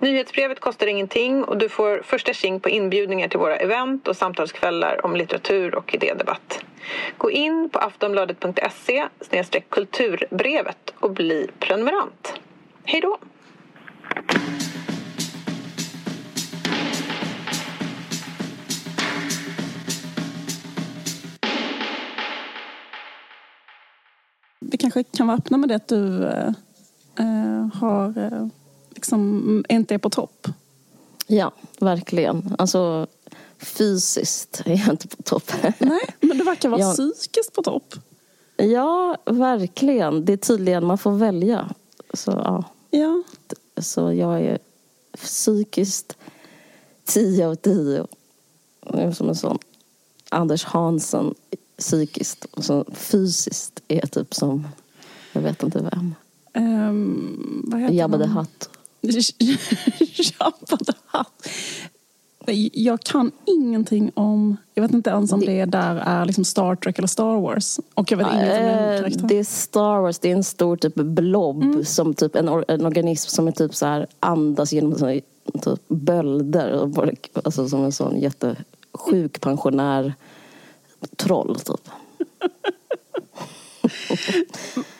Nyhetsbrevet kostar ingenting och du får första tjing på inbjudningar till våra event och samtalskvällar om litteratur och idédebatt. Gå in på aftonbladet.se kulturbrevet och bli prenumerant. Hej då! Vi kanske kan vara öppna med det att du eh, eh har eh liksom inte är på topp. Ja, verkligen. Alltså fysiskt är jag inte på topp. Nej, men du verkar vara jag... psykiskt på topp. Ja, verkligen. Det är tydligen man får välja. Så, ja. ja. Så jag är psykiskt 10 av 10. Som en sån Anders Hansen psykiskt. Och så fysiskt är jag typ som, jag vet inte vem. Um, vad heter Jabba the Hutt. Jag kan ingenting om, jag vet inte ens om det, det där är liksom Star Trek eller Star Wars. Och jag vet inget om den eh, Det är Star Wars, det är en stor typ blob, mm. som typ en, en, organism som är typ så här andas genom så här, typ bölder. Alltså som en sån jättesjuk pensionär troll typ.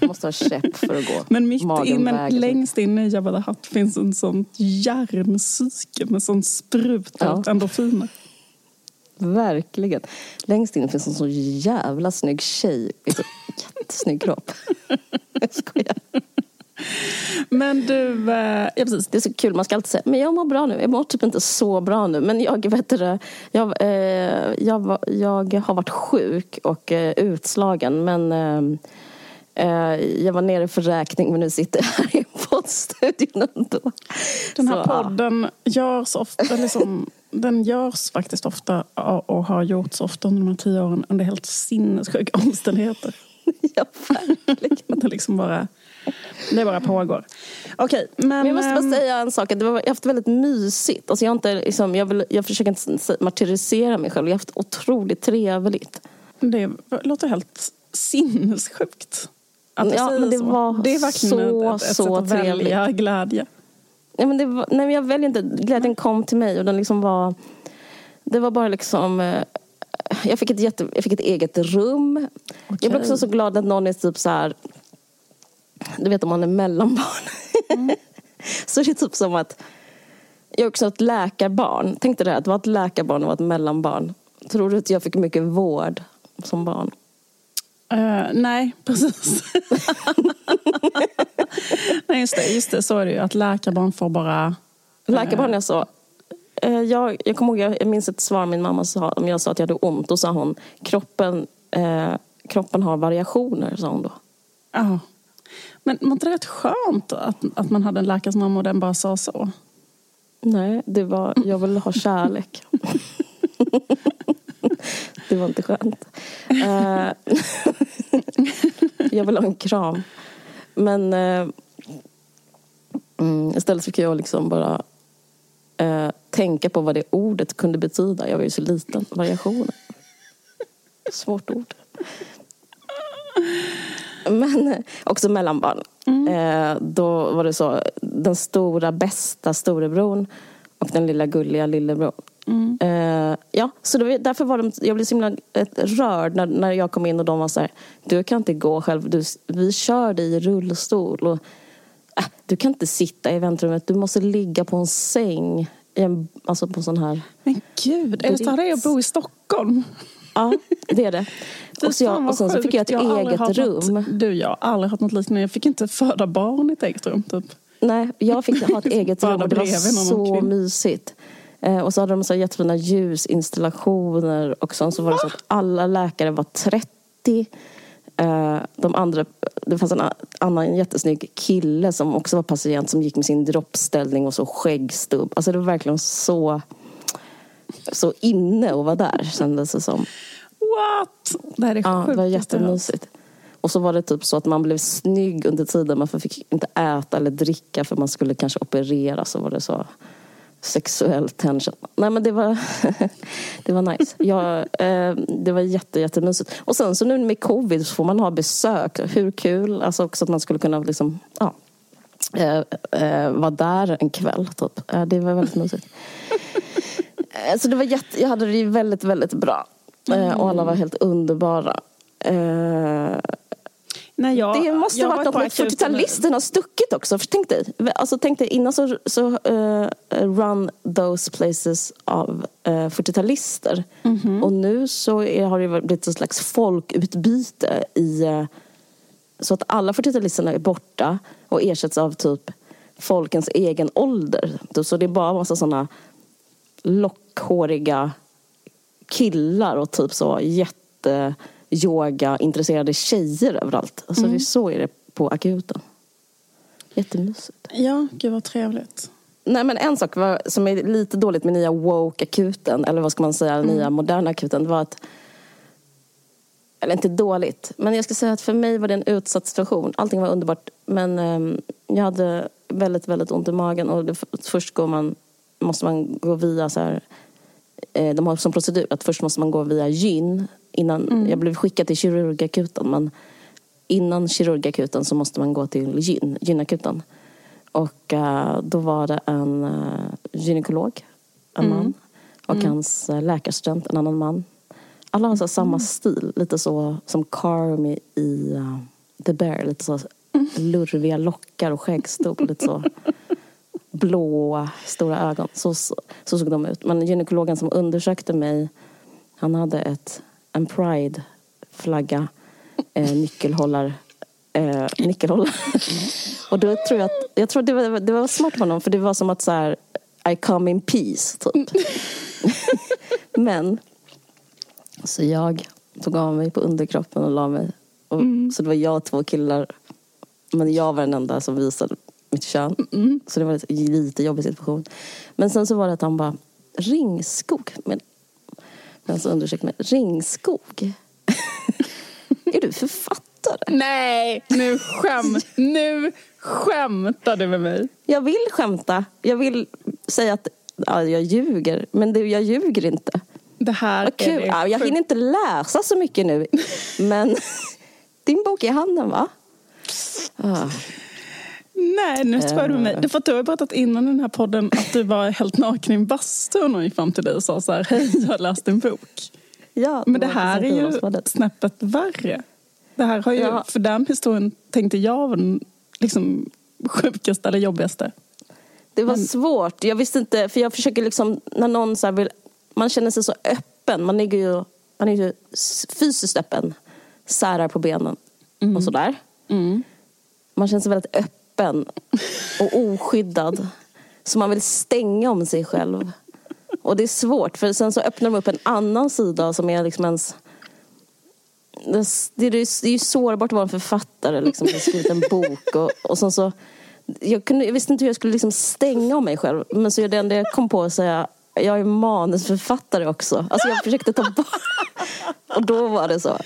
måste ha käpp för att gå. Men mitt in, men längst in i Jabba the Hutt finns en sån järnpsyke med sån sprut ja. endorfiner. Verkligen. Längst in finns en så jävla snygg tjej i så jättesnygg kropp. Jag skojar. Men du, eh, ja precis. Det är så kul, man ska alltid säga, men jag mår bra nu. Jag mår typ inte så bra nu. Men jag, vet det, jag, eh, jag, jag har varit sjuk och eh, utslagen. Men eh, Eh, jag var nere för räkning men nu sitter jag här i poddstudion ändå. Den här Så, podden ja. görs ofta, liksom, den görs faktiskt ofta och har gjorts ofta under de här tio åren under helt sinnessjuka omständigheter. Ja, verkligen. det liksom bara, det bara pågår. Okej, men... men jag måste bara ehm, säga en sak. Det var, jag har haft väldigt mysigt. Alltså jag, har inte, liksom, jag, vill, jag försöker inte martyrisera mig själv. Jag har haft otroligt trevligt. Det låter helt sinnessjukt. Att ja, men det så. var det är verkligen så, ett, ett så sätt att trevligt. välja glädje. Ja, men det var, nej, men jag väljer inte. Glädjen kom till mig och den liksom var... Det var bara liksom... Eh, jag fick ett, jätte, jag fick ett eget rum. Okay. Jag blev också så glad att någon är typ så här... Du vet om man är mellanbarn. Mm. så är det typ som att... Jag är också ett läkarbarn. Tänk dig det, att vara ett läkarbarn och vara ett mellanbarn. Tror du att jag fick mycket vård som barn? Uh, nej, precis. nej, just det, just det. Så är det ju. Att läkarbarn får bara... Uh... Läkarbarn är så. Uh, jag, jag kommer ihåg, jag minns ett svar min mamma sa om jag sa att jag hade ont. Då sa hon kroppen, kroppen har variationer, sa hon då. Ja. Men var inte det rätt skönt att, att man hade en läkarsmamma och den bara sa så? Nej, det var, jag ville ha kärlek. det var inte skönt. Uh, jag vill ha en kram. Men uh, istället fick jag liksom bara uh, tänka på vad det ordet kunde betyda. Jag var ju så liten. Variationer. Svårt ord. Men också mellanbarn. Mm. då var det så, den stora bästa storebror och den lilla gulliga lillebror Mm. Uh, ja, så det, därför var de, jag blev så himla rörd när, när jag kom in och de var så här, du kan inte gå själv, du, vi kör dig i rullstol. Och, uh, du kan inte sitta i väntrummet, du måste ligga på en säng. I en, alltså på sån här... Men gud, är det så här det är att bo i Stockholm? Ja, det är det. Och, så jag, och sen så fick jag ett jag eget rum. Något, du, jag har aldrig haft något liknande. Jag fick inte föda barn i ett eget rum. Typ. Nej, jag fick ha ett eget rum och det var så mysigt. Eh, och så hade de så jättefina ljusinstallationer och så, så var det så att alla läkare var 30. Eh, de andra, det fanns en annan jättesnygg kille som också var patient som gick med sin droppställning och så skäggstubb. Alltså det var verkligen så, så inne att vara där kändes det som. What? Det här är Ja, det var jättemysigt. Och så var det typ så att man blev snygg under tiden. Man fick inte äta eller dricka för man skulle kanske operera. Så var det så sexuell tension. Nej men det var, det var nice. Jag, eh, det var jätte, jättemysigt. Och sen så nu med covid så får man ha besök. Hur kul? Alltså också att man skulle kunna liksom, ja, eh, eh, vara där en kväll typ. Eh, det var väldigt mysigt. Eh, så det var jätte, jag hade det väldigt, väldigt bra. Mm. Och alla var helt underbara. Uh, Nej, jag, det måste ha varit något med 40-talisten har stuckit också. För tänk dig, alltså, tänk dig innan så, så uh, run those places av uh, 40-talister. Mm -hmm. Och nu så är, har det blivit ett slags folkutbyte i uh, så att alla 40-talisterna är borta och ersätts av typ folkens egen ålder. Så det är bara en massa sådana lockhåriga killar och typ så jätte yoga intresserade tjejer överallt. Alltså mm. det, så är det på akuten. Jättemysigt. Ja, gud vad trevligt. Nej men en sak var, som är lite dåligt med nya woke-akuten, eller vad ska man säga, mm. nya moderna akuten, var att eller inte dåligt, men jag ska säga att för mig var det en utsatt situation. Allting var underbart, men um, jag hade väldigt, väldigt ont i magen och det, först går man, måste man gå via så här, de har som procedur att först måste man gå via gyn Innan, mm. Jag blev skickad till kirurgakuten men innan kirurgakuten så måste man gå till gyn, gynakuten. Och uh, då var det en uh, gynekolog, en mm. man. Och mm. hans uh, läkarstudent, en annan man. Alla har så samma mm. stil, lite så som Carmy i The Bear. Lite så mm. lurviga lockar och skäggstubb. lite så blåa, stora ögon. Så, så, så såg de ut. Men gynekologen som undersökte mig, han hade ett en pride-flagga, eh, nyckelhållar, eh, nyckelhållar. och då tror jag att, jag tror det var, det var smart av honom för det var som att så här, I come in peace, typ. Men, så jag tog av mig på underkroppen och la mig. Och, mm. Så det var jag och två killar. Men jag var den enda som visade mitt kön. Mm. Så det var en lite jobbig situation. Men sen så var det att han bara, ringskog. Men Alltså undersökning. Ringskog. är du författare? Nej, nu, skäm, nu skämtar du med mig. Jag vill skämta. Jag vill säga att ja, jag ljuger. Men det, jag ljuger inte. Det här Vad kul. Ja, jag hinner inte läsa så mycket nu. Men din bok är i handen va? Ah. Nej, nu skojar du med mig. För att du har berättat innan den här podden att du var helt naken i en bastu och någon gick fram till dig och sa så här, hej jag har läst en bok. Ja, Men det här är ju snäppet värre. Det här har ju, ja. för den historien tänkte jag var den liksom, sjukaste eller jobbigaste. Det var Men... svårt. Jag visste inte, för jag försöker liksom, när någon så vill, man känner sig så öppen. Man är ju, man är ju fysiskt öppen. Särar på benen mm. och sådär. Mm. Man känner sig väldigt öppen öppen och oskyddad. Så man vill stänga om sig själv. Och det är svårt för sen så öppnar de upp en annan sida som är liksom ens det, är, det är ju sårbart att vara en författare liksom, som skrivit en bok och, och sen så jag, kunde, jag visste inte hur jag skulle liksom stänga om mig själv men så det enda jag kom på att säga jag är manusförfattare också. Alltså jag försökte ta bort och då var det så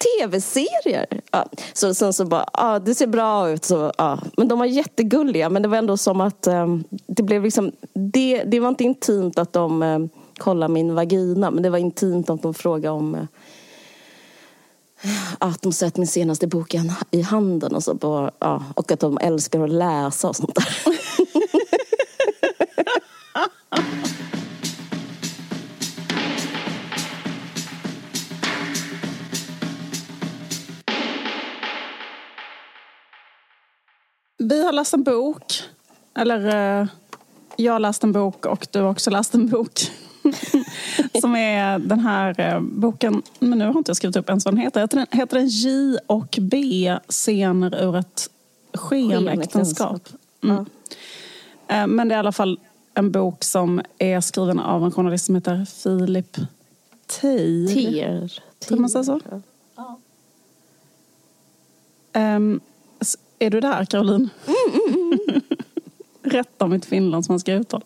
tv-serier. Ja. Så sen så bara, ja, det ser bra ut. Så, ja. Men de var jättegulliga. Men det var ändå som att um, det blev liksom, det, det var inte intimt att de um, kollade min vagina. Men det var intimt att de frågade om uh, att de sett min senaste bok i handen och, så på, ja, och att de älskar att läsa och sånt där. Vi har läst en bok. Eller eh, jag har läst en bok och du har också läst en bok. som är den här eh, boken, men nu har inte jag skrivit upp ens vad den heter. Heter den, heter den J och B, scener ur ett skenäktenskap. Mm. Ja. Eh, men det är i alla fall en bok som är skriven av en journalist som heter Filip Teir. Teir. Tror man säga så? Ja. Um, är du där Caroline? Mm, mm, mm. Rätta mitt finlandssvenska uttal.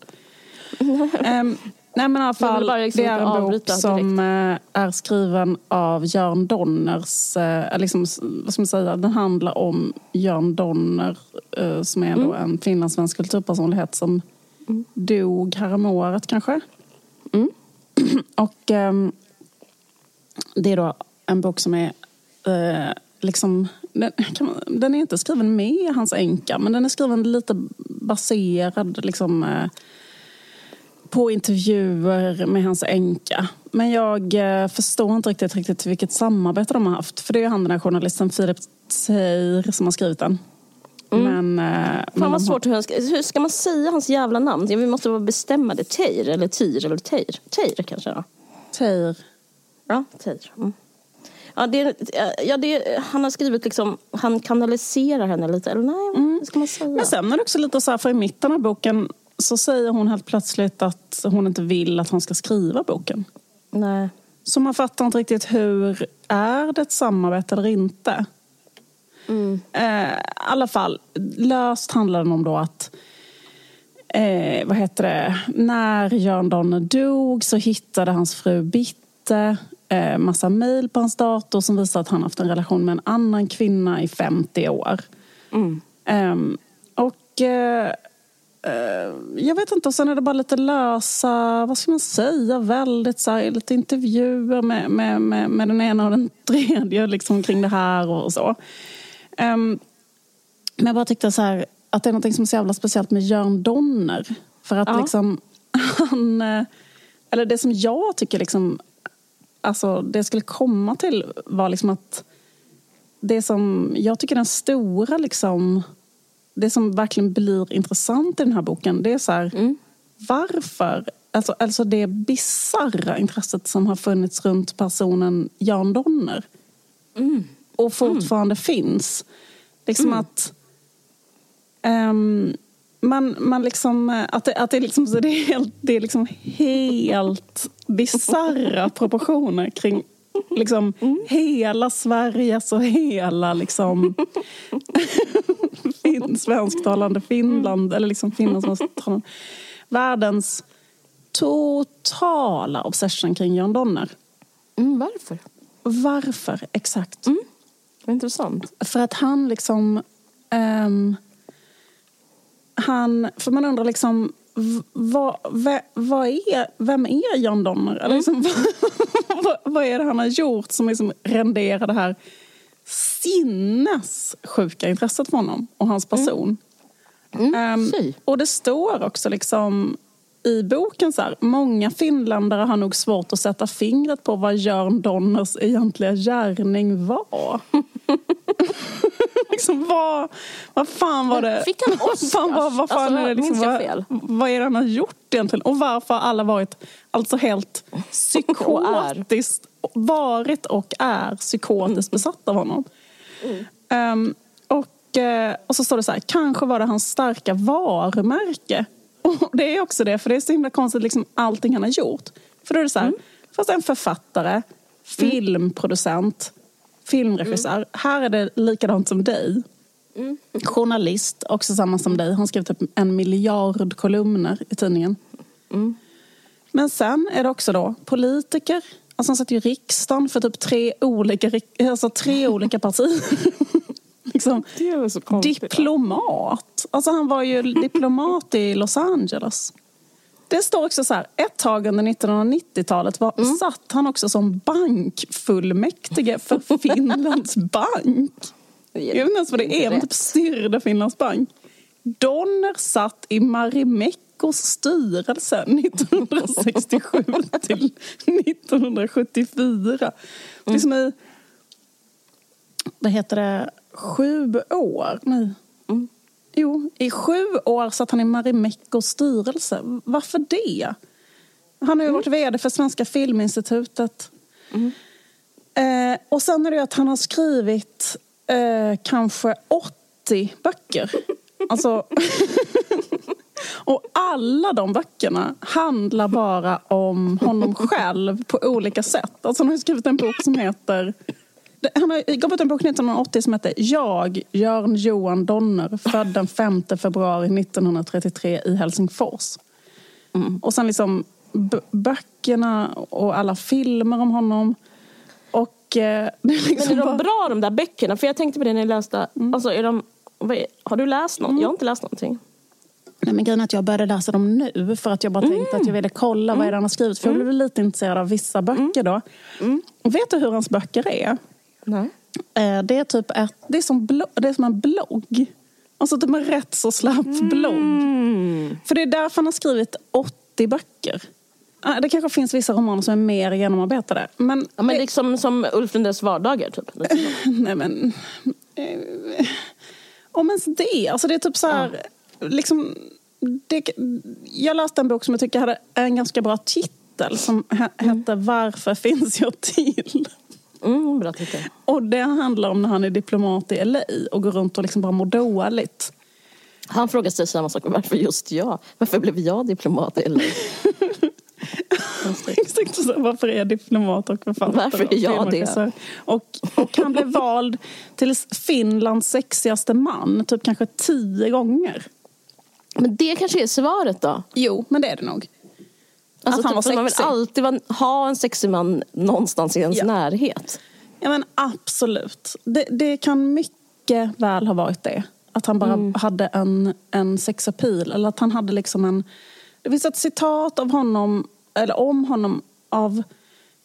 um, Nej men i alla fall, liksom det är en bok som eh, är skriven av Jörn Donners, eh, liksom, vad ska man säga, den handlar om Jörn Donner eh, som är då en finlandssvensk kulturpersonlighet som dog häromåret kanske. Och ehm, det är då en bok som är eh, liksom, den, man, den är inte skriven med hans änka men den är skriven lite baserad liksom, eh, på intervjuer med hans änka. Men jag eh, förstår inte riktigt, riktigt vilket samarbete de har haft. För det är han den här journalisten Filip Seir som har skrivit den. Men, eh, men Fan vad svårt. Hur ska, hur ska man säga hans jävla namn? Vi måste vara bestämma det. Teir eller Tyr eller Teir. Teir kanske då? Seir. Ja, Teir. Mm. Ja, det, ja, det, han har skrivit liksom, han kanaliserar henne lite. Eller nej, vad ska man säga? Men sen är det också lite så här, för i mitten av boken så säger hon helt plötsligt att hon inte vill att han ska skriva boken. Nej. Så man fattar inte riktigt hur, är det ett samarbete eller inte? Eh, I alla fall, löst handlar den om då att eh, vad heter det? När Jörn Donner dog så hittade hans fru Bitte eh, massa mejl på hans dator som visar att han haft en relation med en annan kvinna i 50 år. Ehm, och eh, eh, jag vet inte, och sen är det bara lite lösa, vad ska man säga, väldigt så här, lite intervjuer med, med, med, med den ena och den tredje liksom, kring det här och så. Ehm, men jag bara tyckte så här, att det är något som är så jävla speciellt med Jörn Donner. För att Ja. liksom, han, eh, eller det som jag tycker liksom, alltså det skulle komma till var liksom att det som jag tycker den stora liksom, det som verkligen blir intressant i den här boken, det är så här, varför, alltså, alltså det bisarra intresset som har funnits runt personen Jan Donner och fortfarande finns. Liksom att ehm, man, man liksom, eh, att det, att det, liksom, så det är helt, det är liksom helt bisarra proportioner kring liksom hela Sveriges och hela liksom fin, svensktalande Finland eller liksom finlandssvensktalande världens totala obsession kring Jan Donner. Mm, varför? Varför exakt? Vad intressant. För att han liksom... ehm, han, för man undrar liksom... Vad, ve, vad är, vem är John Donner? Eller liksom, vad, vad är det han har gjort som liksom renderar det här sinnessjuka intresset för honom och hans person? Ehm, Fy. och det står också liksom i boken så här, många finländare har nog svårt att sätta fingret på vad Jörn Donners egentliga gärning var. liksom vad, vad fan var det? Fick han vad fan, vad, vad fan Alltså, är det liksom, vad, fel? vad är det han har gjort egentligen? Och varför har alla varit alltså helt psykotiskt varit och är psykotiskt besatta av honom? Ehm, och, eh, och så står det så här, kanske var det hans starka varumärke. Och det är också det, för det är så himla konstigt liksom allting han har gjort. För då är det så här, först en författare, filmproducent, filmregissör. Här är det likadant som dig. Journalist, också samma som dig. Han har skrivit typ en miljard kolumner i tidningen. Men sen är det också då politiker. Alltså han satt i riksdagen för typ tre olika, alltså tre olika partier. liksom, diplomat. Alltså han var ju diplomat i Los Angeles. Det står också så här, ett tag under 1990-talet var, satt han också som bankfullmäktige för Finlands bank. Jag vet inte ens vad det är, men typ styrde Finlands bank. Donner satt i Marimekkos styrelse 1967 till 1974. Liksom i, vad heter det, sju år? Nej. Jo, i sju år satt han i Marimekkos styrelse. Varför det? Han har ju varit vd för Svenska Filminstitutet. Eh, och sen är det ju att han har skrivit eh, kanske 80 böcker. Alltså, och alla de böckerna handlar bara om honom själv på olika sätt. Alltså han har ju skrivit en bok som heter han har gav ut en bok 1980 som heter Jag, Jörn Johan Donner, född den 5 februari 1933 i Helsingfors. Och sen liksom böckerna och alla filmer om honom. Och eh, är Men liksom är de bra de där böckerna? För jag tänkte på det när jag läste. Alltså, är de, är, har du läst något? Jag har inte läst någonting. Nej, men grejen är att jag började läsa dem nu för att jag bara tänkte att jag ville kolla vad är det han har skrivit. För jag blev lite intresserad av vissa böcker då. Vet du hur hans böcker är? Nej. Eh, Det är typ ett, det är som, det är som en blogg. Alltså typ en rätt så slapp blogg. För det är därför han har skrivit 80 böcker. Det kanske finns vissa romaner som är mer genomarbetade. Men, Ja, men det, liksom som Ulf Lundells vardagar typ. nej men... Eh, om ens det. Alltså det är typ så här... Liksom, det, jag läste en bok som jag tycker hade en ganska bra titel som he, hette Varför finns jag till? Mm, bra titel. Och det handlar om när han är diplomat i LA och går runt och liksom bara mår dåligt. Han frågar sig samma sak. Varför just jag? Varför blev jag diplomat i LA? Exakt så. Varför är jag diplomat och författare? Varför är jag det? Och, och han blev vald till Finlands sexigaste man typ kanske tio gånger. Men det kanske är svaret då? Jo, men det är det nog. Alltså, att han var typ, för man vill alltid vara- ha en sexig man någonstans i ens Ja. närhet. Ja men absolut. Det, det kan mycket väl ha varit det. Att han bara Mm. hade en, en sexappeal. Eller att han hade liksom en... Det finns ett citat av honom, eller om honom, av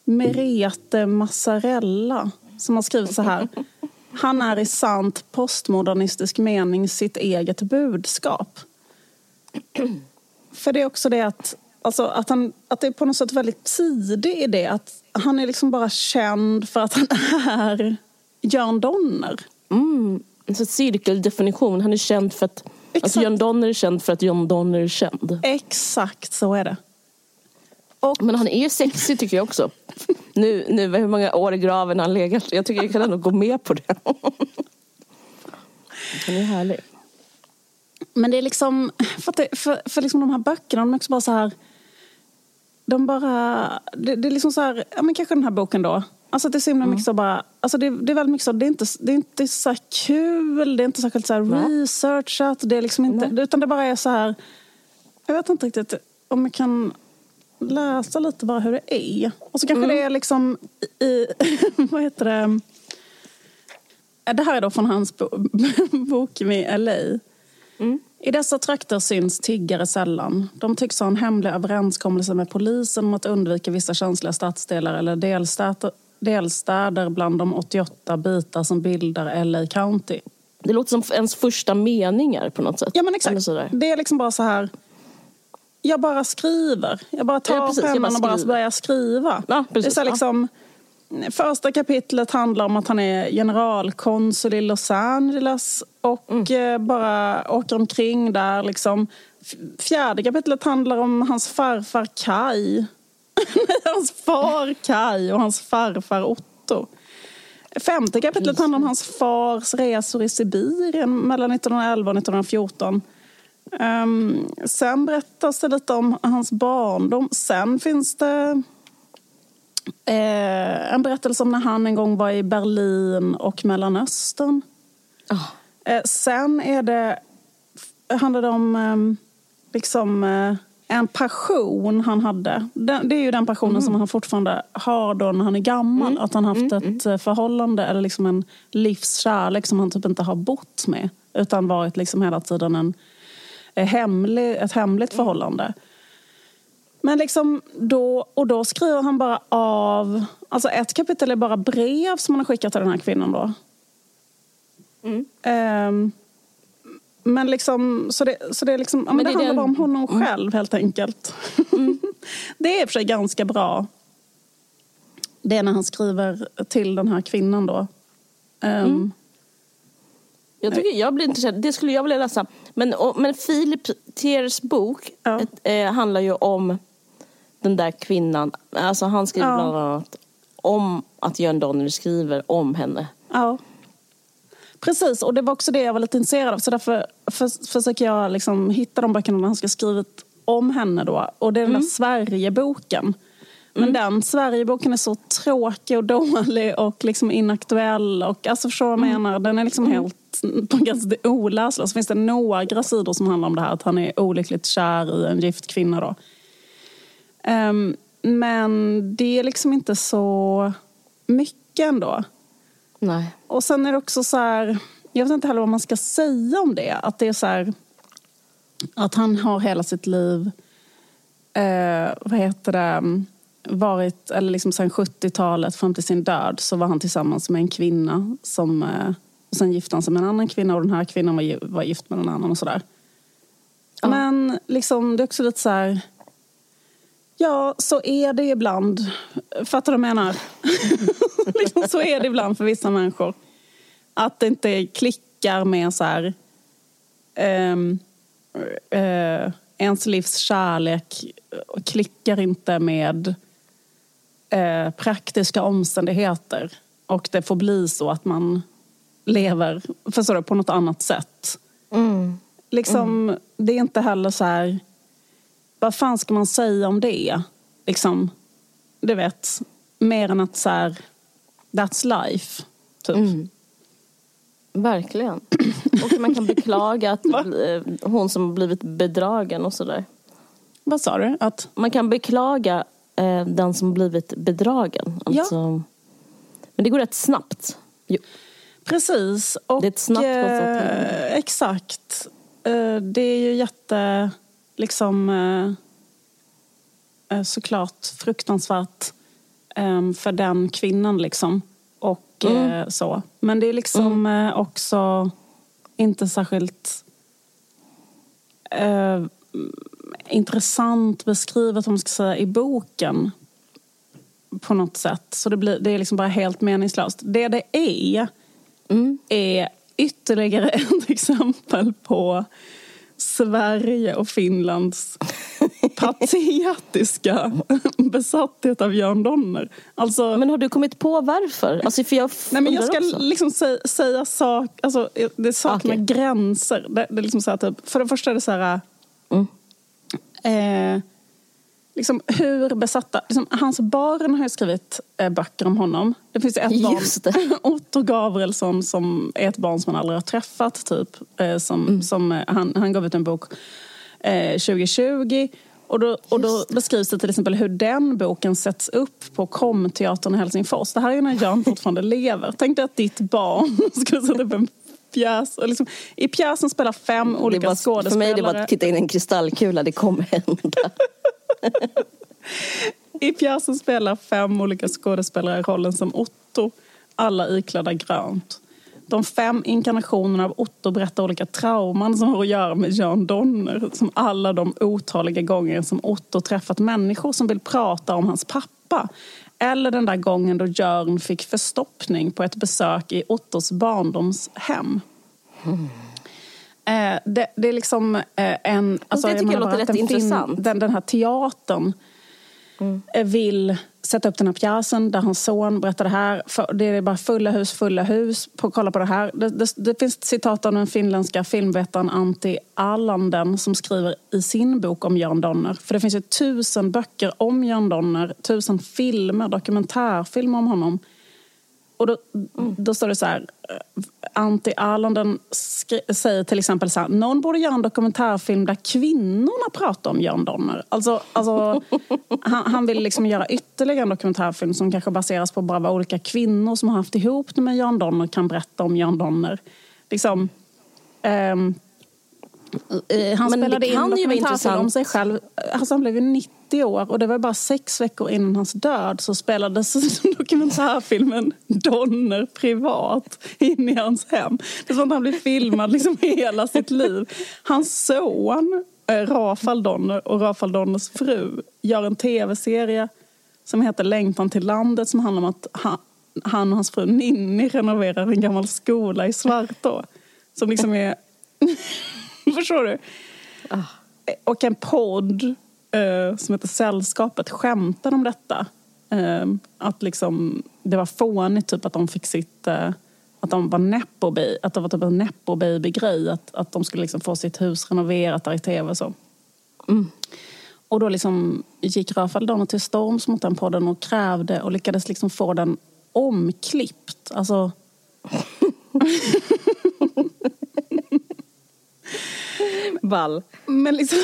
Merete Massarella. Som har skrivit så här. Han är i sant postmodernistisk mening sitt eget budskap. För det är också det att, alltså, att, han, att det är på något sätt väldigt tidig i det. Att han är liksom bara känd för att han är Jörn Donner. Mm. Sorts cirkeldefinition. Han är känd för att... Exakt. Alltså John Donner är känd för att John Donner är känd. Exakt så är det. Och, Men han är sexig tycker jag också. Nu, nu hur många år i graven har han legat? Jag tycker jag kan ändå gå med på det. Han är härlig. men det är liksom, för, det, för, för liksom de här böckerna, de är också bara så här... De bara, det, det är liksom så här, ja men kanske den här boken då. Alltså det är så himla mycket så bara, alltså det, det är väldigt mycket så, det är inte, det är inte så kul, det är inte särskilt så här researchat, det är liksom inte, utan det bara är så här, jag vet inte riktigt om jag kan läsa lite bara hur det är. Och så kanske det är liksom i, vad heter det, det här är då från hans bo, bok med LA. I dessa trakter syns tiggare sällan. De tycks ha en hemlig överenskommelse med polisen om att undvika vissa känsliga stadsdelar eller delstäder, delstäder bland de 88 bitar som bildar LA County. Det låter som ens första meningar på något sätt. Ja men exakt. Det är liksom bara så här. Jag bara skriver. Jag bara tar Ja, precis. Pennan bara och bara börjar skriva. Ja, det är precis. så Ja. liksom, Första kapitlet handlar om att han är generalkonsul i Los Angeles och Mm. eh, bara åker omkring där. Liksom. Fjärde kapitlet handlar om hans farfar Kai. hans far Kai och hans farfar Otto. Femte kapitlet handlar om hans fars resor i Sibirien mellan 1911 och 1914. Um, sen berättas det lite om hans barndom. Sen finns det eh, en berättelse om när han en gång var i Berlin och Mellanöstern. Ah. Eh, sen är det, handlar det om ehm, liksom, eh, en passion han hade. Den, det är ju den passionen som han fortfarande har då när han är gammal. Att han haft ett eh, förhållande eller liksom en livskärlek som han typ inte har bott med. Utan varit liksom hela tiden en, eh, hemlig, ett hemligt förhållande. Men liksom då, och då skriver han bara av... Alltså ett kapitel är bara brev som han har skickat till den här kvinnan då. Ehm, men liksom, så det, så det, är liksom, men Men det, det handlar bara om honom själv helt enkelt. det är i och för sig ganska bra. Det är när han skriver till den här kvinnan då. Ehm, Jag, tycker, jag blir intresserad. Det skulle jag vilja läsa. Men, och, men Philip Thiers bok Ja. ett, eh, handlar ju om den där kvinnan. Alltså han skriver Ja. bland annat om att Jörn Donner skriver om henne. Ja. Precis, och det var också det jag var lite intresserad av. Så därför för, försöker jag liksom hitta de böckerna han ska skrivit om henne då. Och det är den där Sverigeboken. Men den Sverigeboken är så tråkig och dålig och liksom inaktuell. Och, alltså förstår du vad jag menar? Den är liksom helt på gränsen till oläslig. Så finns det några sidor som handlar om det här att han är olyckligt kär i en gift kvinna då. Um, men det är liksom inte så mycket ändå. Nej. Och sen är det också så här, jag vet inte heller vad man ska säga om det. Att det är så här, att han har hela sitt liv, eh, vad heter det, varit, eller liksom sen 70-talet fram till sin död så var han tillsammans med en kvinna som, eh, och sen gifte han sig med en annan kvinna och den här kvinnan var, var gift med någon annan och sådär. Ja. Men liksom, det är också lite så här, Ja, så är det ibland. Fattar du vad jag menar? liksom, så är det ibland för vissa människor. Att det inte klickar med så här... Um, uh, ens livs kärlek klickar inte med uh, praktiska omständigheter. Och det får bli så att man lever förstår du, på något annat sätt. Mm. Liksom, mm. Det är inte heller så här vad fan ska man säga om det? Liksom, du vet, mer än att så här, that's life, typ. Mm. Verkligen. Och man kan beklaga att hon som blivit bedragen och sådär. Vad sa du? Att... Man kan beklaga eh, den som blivit bedragen. Alltså, ja. Men det går rätt snabbt. Jo. Precis. Och, det är ett snabbt eh, Exakt. Eh, det är ju jätte liksom eh, eh, såklart fruktansvärt eh, för den kvinnan liksom. Och mm. eh, så. Men det är liksom mm. Också inte särskilt eh, intressant beskrivet om man ska säga i boken på något sätt. Så det, blir, det är liksom bara helt meningslöst. Det det är, mm. är ytterligare ett exempel på Sverige och Finlands patetiska besatthet av Jörn Donner. Alltså, men har du kommit på varför? Alltså, för jag nej, men jag ska också. liksom säga, säga sak, alltså, det saknar okay. gränser. Det, det är liksom så här, typ, för det första är det så här... Mm. Eh, liksom, hur besatta... Liksom, Hans barn har ju skrivit eh, böcker om honom. Det finns ett Just barn. Otto Gabrielsson, som är ett barn som man aldrig har träffat. Typ, eh, som, mm. som, eh, han, han gav ut en bok 2020. Eh, och då, och då beskrivs det till exempel hur den boken sätts upp på Komteatern i Helsingfors. Det här är när Jan fortfarande lever. Tänk dig att ditt barn skulle sätta upp en pjäs. Och liksom, I pjäsen spelar fem olika bara, skådespelare. För mig är det bara att titta in i en kristallkula, det kommer hända. I pjäsen spelar fem olika skådespelare rollen som Otto, alla iklädda grönt. De fem inkarnationerna av Otto berättar olika trauman som har att göra med John Donner. Som alla de otaliga gånger som Otto träffat människor som vill prata om hans pappa. Eller den där gången då Jörn fick förstoppning på ett besök i Ottos barndomshem. Mm. Eh, det, det, är liksom eh, en... Alltså, det tycker jag, låter rätt intressant. Den, den här teatern mm. vill sätta upp den här pjäsen där hans son berättar det här. Det är bara fulla hus, fulla hus. På, kolla på det här. Det, det, det finns citat av den finländska filmvetaren Antti Allanden som skriver i sin bok om Jörn Donner. För det finns ju tusen böcker om Jörn Donner, tusen filmer, dokumentärfilmer om honom. Och då, då står det så här, eh, Antti Arlanden säger till exempel så här, någon borde göra en dokumentärfilm där kvinnorna pratar om Jörn Donner. Alltså, alltså, han, han, vill liksom göra ytterligare en dokumentärfilm som kanske baseras på bara vad olika kvinnor som har haft ihop det med Jörn Donner kan berätta om Jörn Donner. Liksom, um, han Men spelade in dokumentärfilm om sig själv. Alltså han blev ju 90 30 år och det var bara sex veckor innan hans död så spelades dokumentärfilmen Donner privat in i hans hem. Det är som att han blev filmad liksom hela sitt liv. Hans son eh, Rafael Donner och Rafael Donners fru gör en tv-serie som heter Längtan till landet som handlar om att han, och hans fru Ninni renoverar en gammal skola i Svartå. Som liksom är... Förstår du? Ah. Och en podd eh, som heter Sällskapet skämtar om detta. Eh, att liksom, det var fånigt typ att de fick sitt... Eh, att de var nepo baby, att det var typ en nepo baby-grej. Att, att de skulle liksom få sitt hus renoverat där i tv. Så. Mm. Och då liksom gick Rafael Donner till storms mot den podden och krävde och lyckades liksom få den omklippt. Alltså... Ball. Men liksom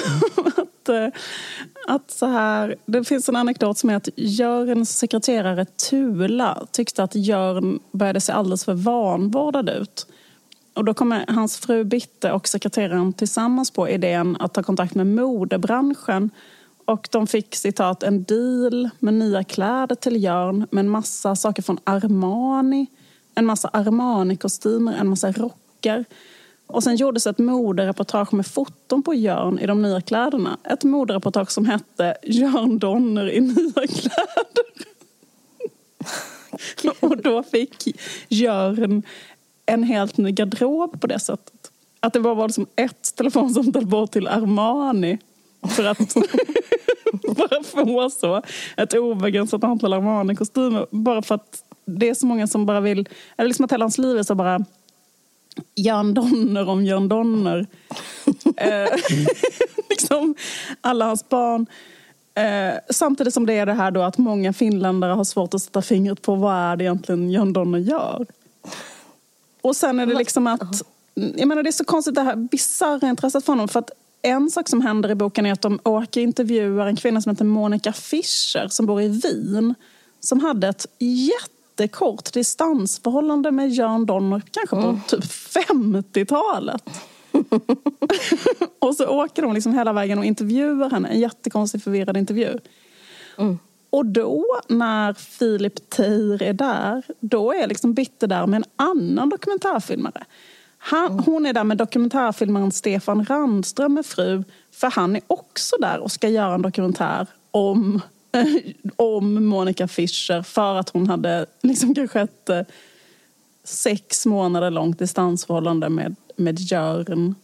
att, eh, att så här, det finns en anekdot som är att Jörns sekreterare Tula tyckte att Jörn började se alldeles för vanvårdad ut. Och då kommer hans fru Bitte och sekreteraren tillsammans på idén att ta kontakt med modebranschen. Och de fick citat en deal med nya kläder till Jörn med en massa saker från Armani. En massa Armani-kostymer, en massa rockar. Och sen gjordes ett modereportage med foton på Jörn i de nya kläderna. Ett modereportage som hette Jörn Donner i nya kläder. och då fick Jörn en helt ny garderob på det sättet. Att det bara var liksom ett telefonsamtal bort till Armani för att bara få så ett obegränsat antal Armani-kostymer. Bara för att det är så många som bara vill, eller liksom att hela hans liv är så bara Jan Donner om Jan Donner. eh, liksom alla hans barn. Eh, samtidigt som det är det här då att många finländare har svårt att sätta fingret på vad är det egentligen Jan Donner gör. Och sen är det liksom att, jag menar det är så konstigt det här bisarra intresset för honom. För att en sak som händer i boken är att de åker och intervjuar en kvinna som heter Monica Fischer som bor i Wien. Som hade ett jättekort distansförhållande med Jan Donner, kanske på mm. typ 50-talet. och så åker de liksom hela vägen och intervjuar henne. En jättekonstig förvirrad intervju. Mm. Och då, när Filip Teir är där, då är liksom Bitte där med en annan dokumentärfilmare. Han, mm. Hon är där med dokumentärfilmaren Stefan Randström med fru. För han är också där och ska göra en dokumentär om, om Monica Fischer. För att hon hade liksom kanske ett eh, sex månader långt distansförhållande med, med Jörn.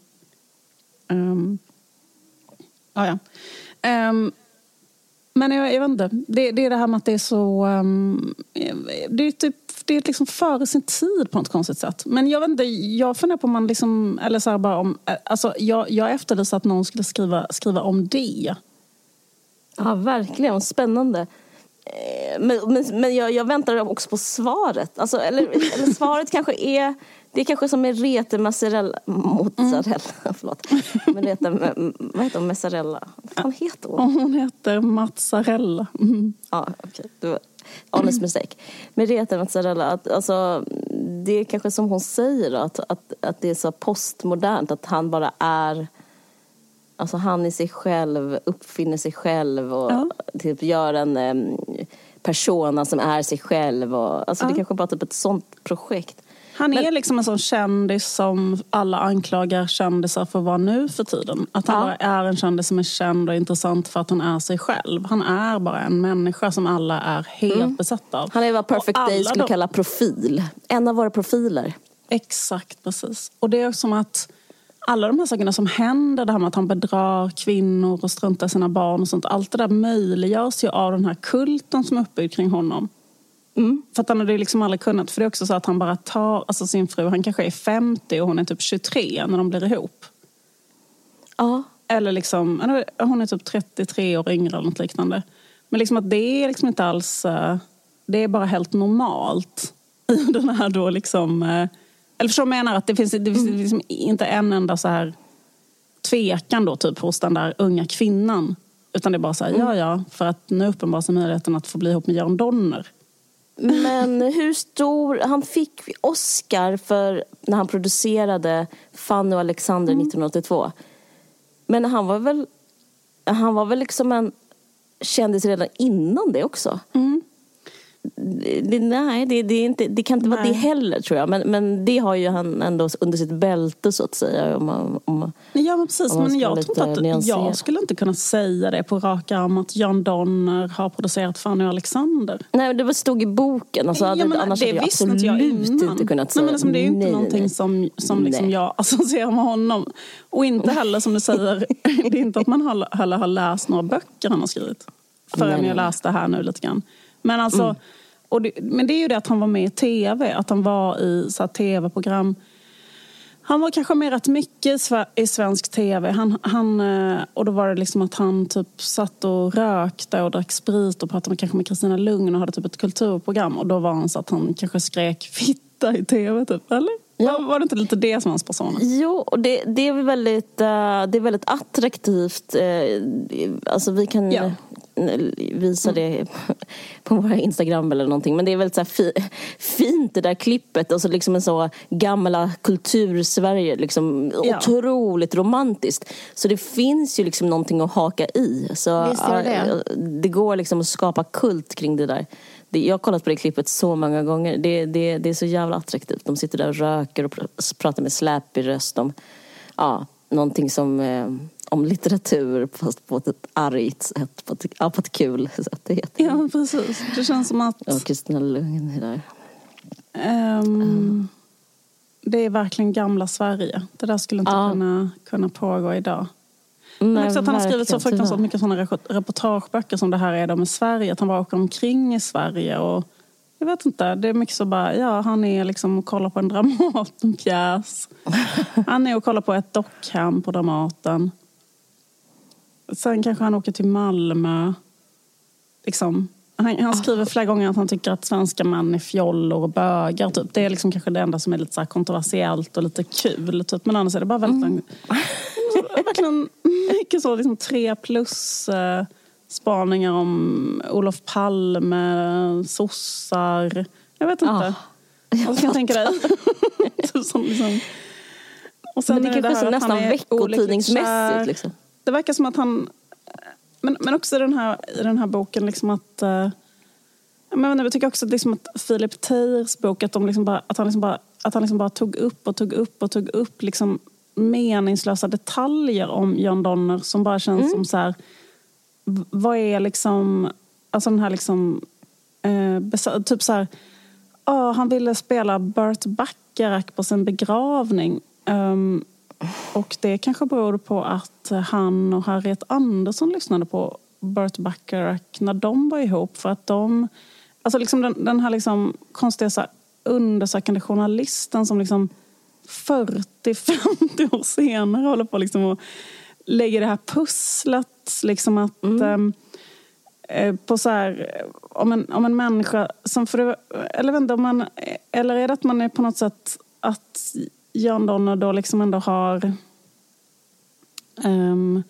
Um, ah, ja. Um, men jag, jag vet inte. Det, det, är det här med att det är så... Um, det är typ det är liksom före sin tid på något konstigt sätt. Men jag vet inte, jag funderar på om man liksom... Eller så bara om... Eh, alltså, jag, jag efterlyser att någon skulle skriva, skriva om det. Ja, verkligen. Spännande. Eh, men, men, men jag, jag, väntar också på svaret. Alltså, eller, eller svaret kanske är det är kanske som med rete mozzarella, mozzarella, mm. förlåt. Med rete, vad heter hon, mozzarella? Vad fan heter hon? Hon heter mozzarella. Mm. Ja, okej. Okay. Honest mistake. Med rete mozzarella, att, alltså, det är kanske som hon säger att, att, att det är så postmodernt, att han bara är Alltså han i sig själv uppfinner sig själv och ja. typ gör en um, persona som är sig själv. Och, alltså ja. Det är kanske bara typ ett sånt projekt. Han är liksom en sån kändis som alla anklagar kändisar för att vara nu för tiden. Att han ja. bara är en kändis som är känd och intressant för att han är sig själv. Han är bara en människa som alla är helt mm. besatta av. Han är vad Perfect Day skulle de... kalla profil. En av våra profiler. Exakt, precis. Och det är som att alla de här sakerna som händer, det här med att han bedrar kvinnor och struntar sina barn och sånt. Allt det där möjliggörs ju av den här kulten som är uppbyggd kring honom. Mm. För att han hade liksom aldrig kunnat. För det är också så att han bara tar alltså sin fru, han kanske är 50 och hon är typ 23 när de blir ihop. Ja. Eller liksom, hon är typ 33 år yngre eller något liknande. Men liksom att det är liksom inte alls, eh, det är bara helt normalt i den här då liksom, eh, eller förstår jag menar? Att det finns, det finns mm. liksom inte en enda så här tvekan då typ hos den där unga kvinnan. Utan det är bara så här, mm. ja ja, för att nu uppenbarar sig möjligheten att få bli ihop med Jörn Donner. Men hur stor... Han fick Oscar för när han producerade Fanny och Alexander mm. 1982. Men han var väl... Han var väl liksom en kändis redan innan det också? Mm det, nej, det, det, inte, det kan inte nej. vara det heller tror jag. Men, men det har ju han ändå under sitt bälte så att säga. Om, om, ja men precis, men jag tror inte att jag skulle inte kunna säga det på rak arm att Jan Donner har producerat Fanny och Alexander. Nej, det stod i boken. Alltså, ja, men, annars det hade jag absolut jag inte kunnat säga. Nej, men alltså, det är ju inte nej, någonting nej. som, som liksom jag associerar med honom. Och inte heller som du säger, det är inte att man heller har läst några böcker han har skrivit. Förrän jag läste här nu lite grann. Men alltså, mm. Och det, men det är ju det att han var med i tv, att han var i tv-program. Han var kanske med rätt mycket i svensk tv. Han, han, eh, och då var det liksom att han typ satt och rökte och drack sprit och pratade med, kanske med Kristina Lugn och hade typ ett kulturprogram. Och då var han så att han kanske skrek fitta i tv typ, eller? Ja. Var det inte lite det som hans persona? Jo, och det, det, är väldigt, uh, det är väldigt attraktivt. Uh, alltså vi kan ja. Visa det på våra Instagram eller någonting. Men det är väldigt så fi, fint det där klippet. Alltså liksom en så gamla kultursverige. Liksom ja. Otroligt romantiskt. Så det finns ju liksom någonting att haka i. Så, Visst är det. Det går liksom att skapa kult kring det där jag har kollat på det klippet så många gånger. Det, det, det är så jävla attraktivt. De sitter där och röker och pratar med släpig röst om ja, någonting som eh, om litteratur fast på ett argt sätt, på ett, ja, på ett kul sätt. Det heter. Ja, precis. Det känns som att... Ja, Kristina Lugn är där. Um, mm. Det är verkligen gamla Sverige. Det där skulle inte ja. kunna, kunna pågå idag. Men också att han har skrivit så fruktansvärt mycket sådana reportageböcker som det här är med Sverige. Att han bara åker omkring i Sverige. Och jag vet inte, det är mycket så bara, ja han är liksom och kollar på en Dramatenpjäs. Han är och kollar på ett dockhem på Dramaten. Sen kanske han åker till Malmö. Liksom. Han, han, skriver flera gånger att han tycker att svenska män är fjollor och bögar. Typ. Det är liksom kanske det enda som är lite så kontroversiellt och lite kul. Typ. Men annars är det bara väldigt... Mm. verkligen mycket så liksom tre plus eh, spaningar om Olof Palme, sossar. Jag vet inte. Ah, Vad ska jag tänka dig? typ som, liksom. och sen Men det är kanske det nästan veckotidningsmässigt. Liksom. Det verkar som att han... Men, men också i den här, i den här boken liksom att... Uh, men jag tycker också liksom att Philip Teirs bok, att, liksom bara, att han, liksom bara, att han liksom bara tog upp och tog upp och tog upp liksom meningslösa detaljer om John Donner som bara känns mm. som så här, vad är liksom, alltså den här liksom, eh, typ så här, oh, han ville spela Burt Bacharach på sin begravning. Um, och det kanske beror på att han och Harriet Andersson lyssnade på Burt Bacharach när de var ihop. För att de, alltså liksom den, den här liksom konstiga så här, undersökande journalisten som liksom 40-50 år senare håller på liksom och lägger det här pusslet. Liksom att, mm. eh, på så här, om, en, om en människa som... För, eller, inte, om man, eller är det att man är på något sätt att Jan Donner då liksom ändå har... Um,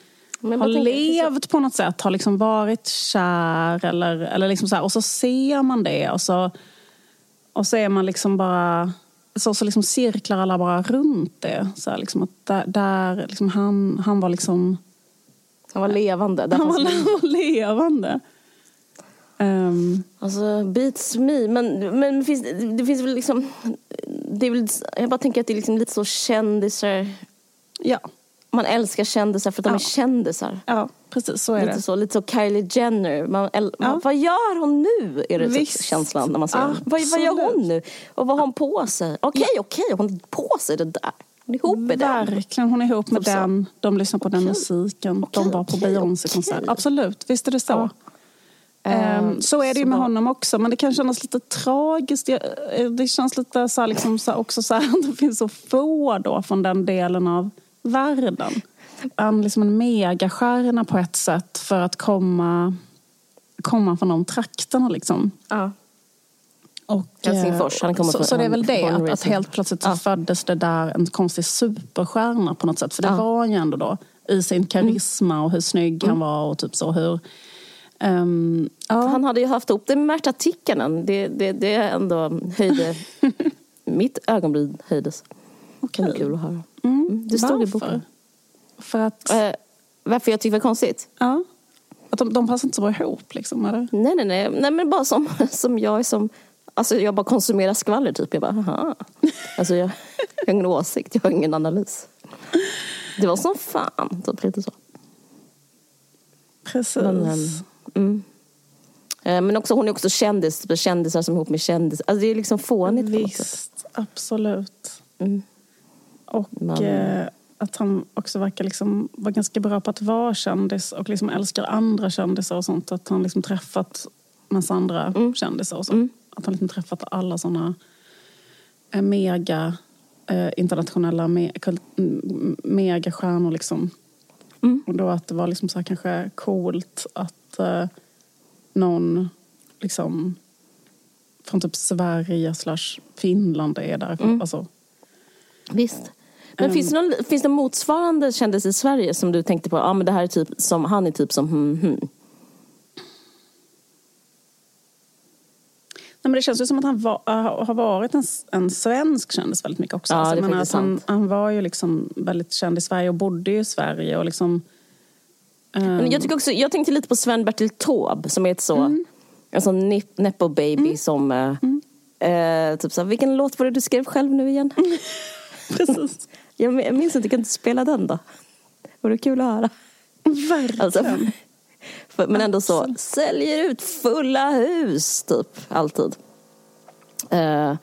har levt på något sätt, har liksom varit kär eller, eller liksom så här, och så ser man det och så, och så är man liksom bara så, så liksom cirklar alla bara runt det. Så här, liksom att där, där liksom han, han var liksom... Han var levande. Han var, han var levande. Um, alltså, beats me. Men, men finns, det finns väl liksom... Det är väl, jag bara tänker att det är liksom lite så kändisar... Ja. Man älskar kändisar för att de är kändisar. Ja, precis så är lite det. Så, lite så Kylie Jenner. Man, ja. Vad gör hon nu? Är det Visst. känslan när man ser ja, vad, vad gör hon nu? Och vad har hon på sig? Okej, okay, okej, okay, hon har på sig det där. Hon är ihop med den. Verkligen, hon är ihop med typ den. De lyssnar på okay. den musiken. de var på Beyoncé-konsert. Absolut, visst är det så. Um, så är det ju med honom också, men det kan kännas lite tragiskt. Det känns lite så här, liksom, så här, också så här, det finns så få då från den delen av världen. En, liksom en megastjärna på ett sätt för att komma, komma från de trakterna. Liksom. Ja. Och, Helsingfors. Han kommer så, så det är väl det, att, att helt plötsligt ja. föddes det där en konstig superstjärna på något sätt. För det ja. var han ju ändå då. I sin karisma och hur snygg mm. han var och typ så. Hur, um, ja. Han hade ju haft ihop det med Märta Tikkanen. Det, det, det ändå höjde... mitt ögonbryn höjdes. Okay. Kul att höra. Mm. mm. Det stod i boken. För att... Eh, varför jag tycker det var konstigt? Ja. Att de, de passar inte så bra ihop liksom, eller? Nej, nej, nej. nej men bara som, som jag som... Alltså jag bara konsumerar skvaller typ. Jag bara, aha. Alltså jag, jag har ingen åsikt, jag har ingen analys. Det var som fan, typ lite så. Precis. Men, um, mm. Eh, men också, hon är också kändis, kändisar som är ihop med kändisar. Alltså det är liksom fånigt Visst, absolut. Mm. Och Men... eh, att han också verkar liksom vara ganska bra på att vara kändis och liksom älskar andra kändisar och sånt. Att han liksom träffat massa andra mm. kändisar och så. Mm. Att han liksom träffat alla såna eh, mega eh, internationella me megastjärnor liksom. Mm. Och då att det var liksom så här kanske coolt att eh, någon liksom från typ Sverige slash Finland är där. Mm. Alltså, Visst. Men finns, det någon, finns det motsvarande kändis i Sverige som du tänkte på? Ja, men det här är typ som, han är typ som hmm, hmm. Nej, men det känns ju som att han äh, har varit en, en svensk kändis väldigt mycket också. Ja, Alltså, det är att han, han var ju liksom väldigt känd i Sverige och bodde ju i Sverige. Och liksom, Men jag, tycker också, jag tänkte lite på Sven-Bertil Taube som är ett så, Mm. en sån nip- nepo baby som... eh, Eh, typ så här, vilken låt var det du skrev själv nu igen? precis. Jag min- jag minns inte, kan du spela den då? Vore kul att höra. Verkligen. Alltså, för, men ändå så, säljer ut fulla hus typ, alltid. Eh,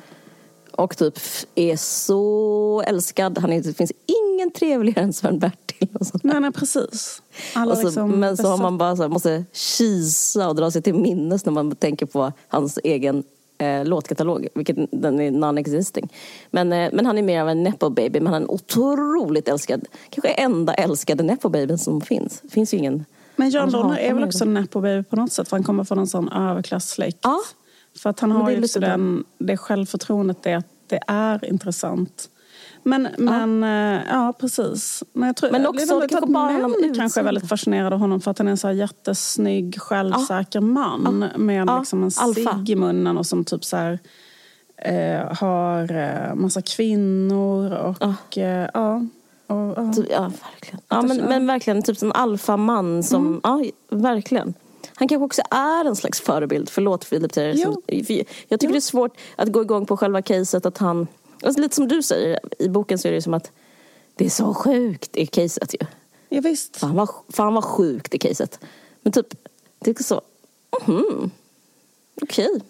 och typ är så älskad. Han är, det finns ingen trevligare än Sven-Bertil. Och sånt. nej, nej, precis. Alla så, liksom men så har man bara så här, måste kisa och dra sig till minnes när man tänker på hans egen eh, låtkatalog, vilket den är non-existing. Men, eh, men han är mer av en nepo baby, men han är otroligt älskad. Kanske enda älskade nepo babyn som finns. Det finns ju ingen. Men Jan Annars Donner är väl också en nepo baby på något sätt. För han kommer från en sån överklassläkt. Ja. För att han har ju också den, det självförtroendet det att det är intressant. Men, men ja. ja, precis. Men, jag tror, Men också, det kanske bara män kanske är väldigt fascinerade av honom för att han är en så här jättesnygg, självsäker man. Med Ja, liksom en cigg i munnen och som typ så här, eh, har eh, massa kvinnor och eh, ja. Och, ja. Typ, ja, verkligen. Ja, men, men verkligen typ en alfaman som, Mm. ja, verkligen. Han kanske också är en slags förebild. Förlåt Filip. Jo. som- Jag tycker det är svårt att gå igång på själva caset att han, alltså lite som du säger, i boken så är det som att det är så sjukt i caset ju. Ja, visst. Fan vad, fan vad sjukt i caset. Men typ, det är så, mhm, okej.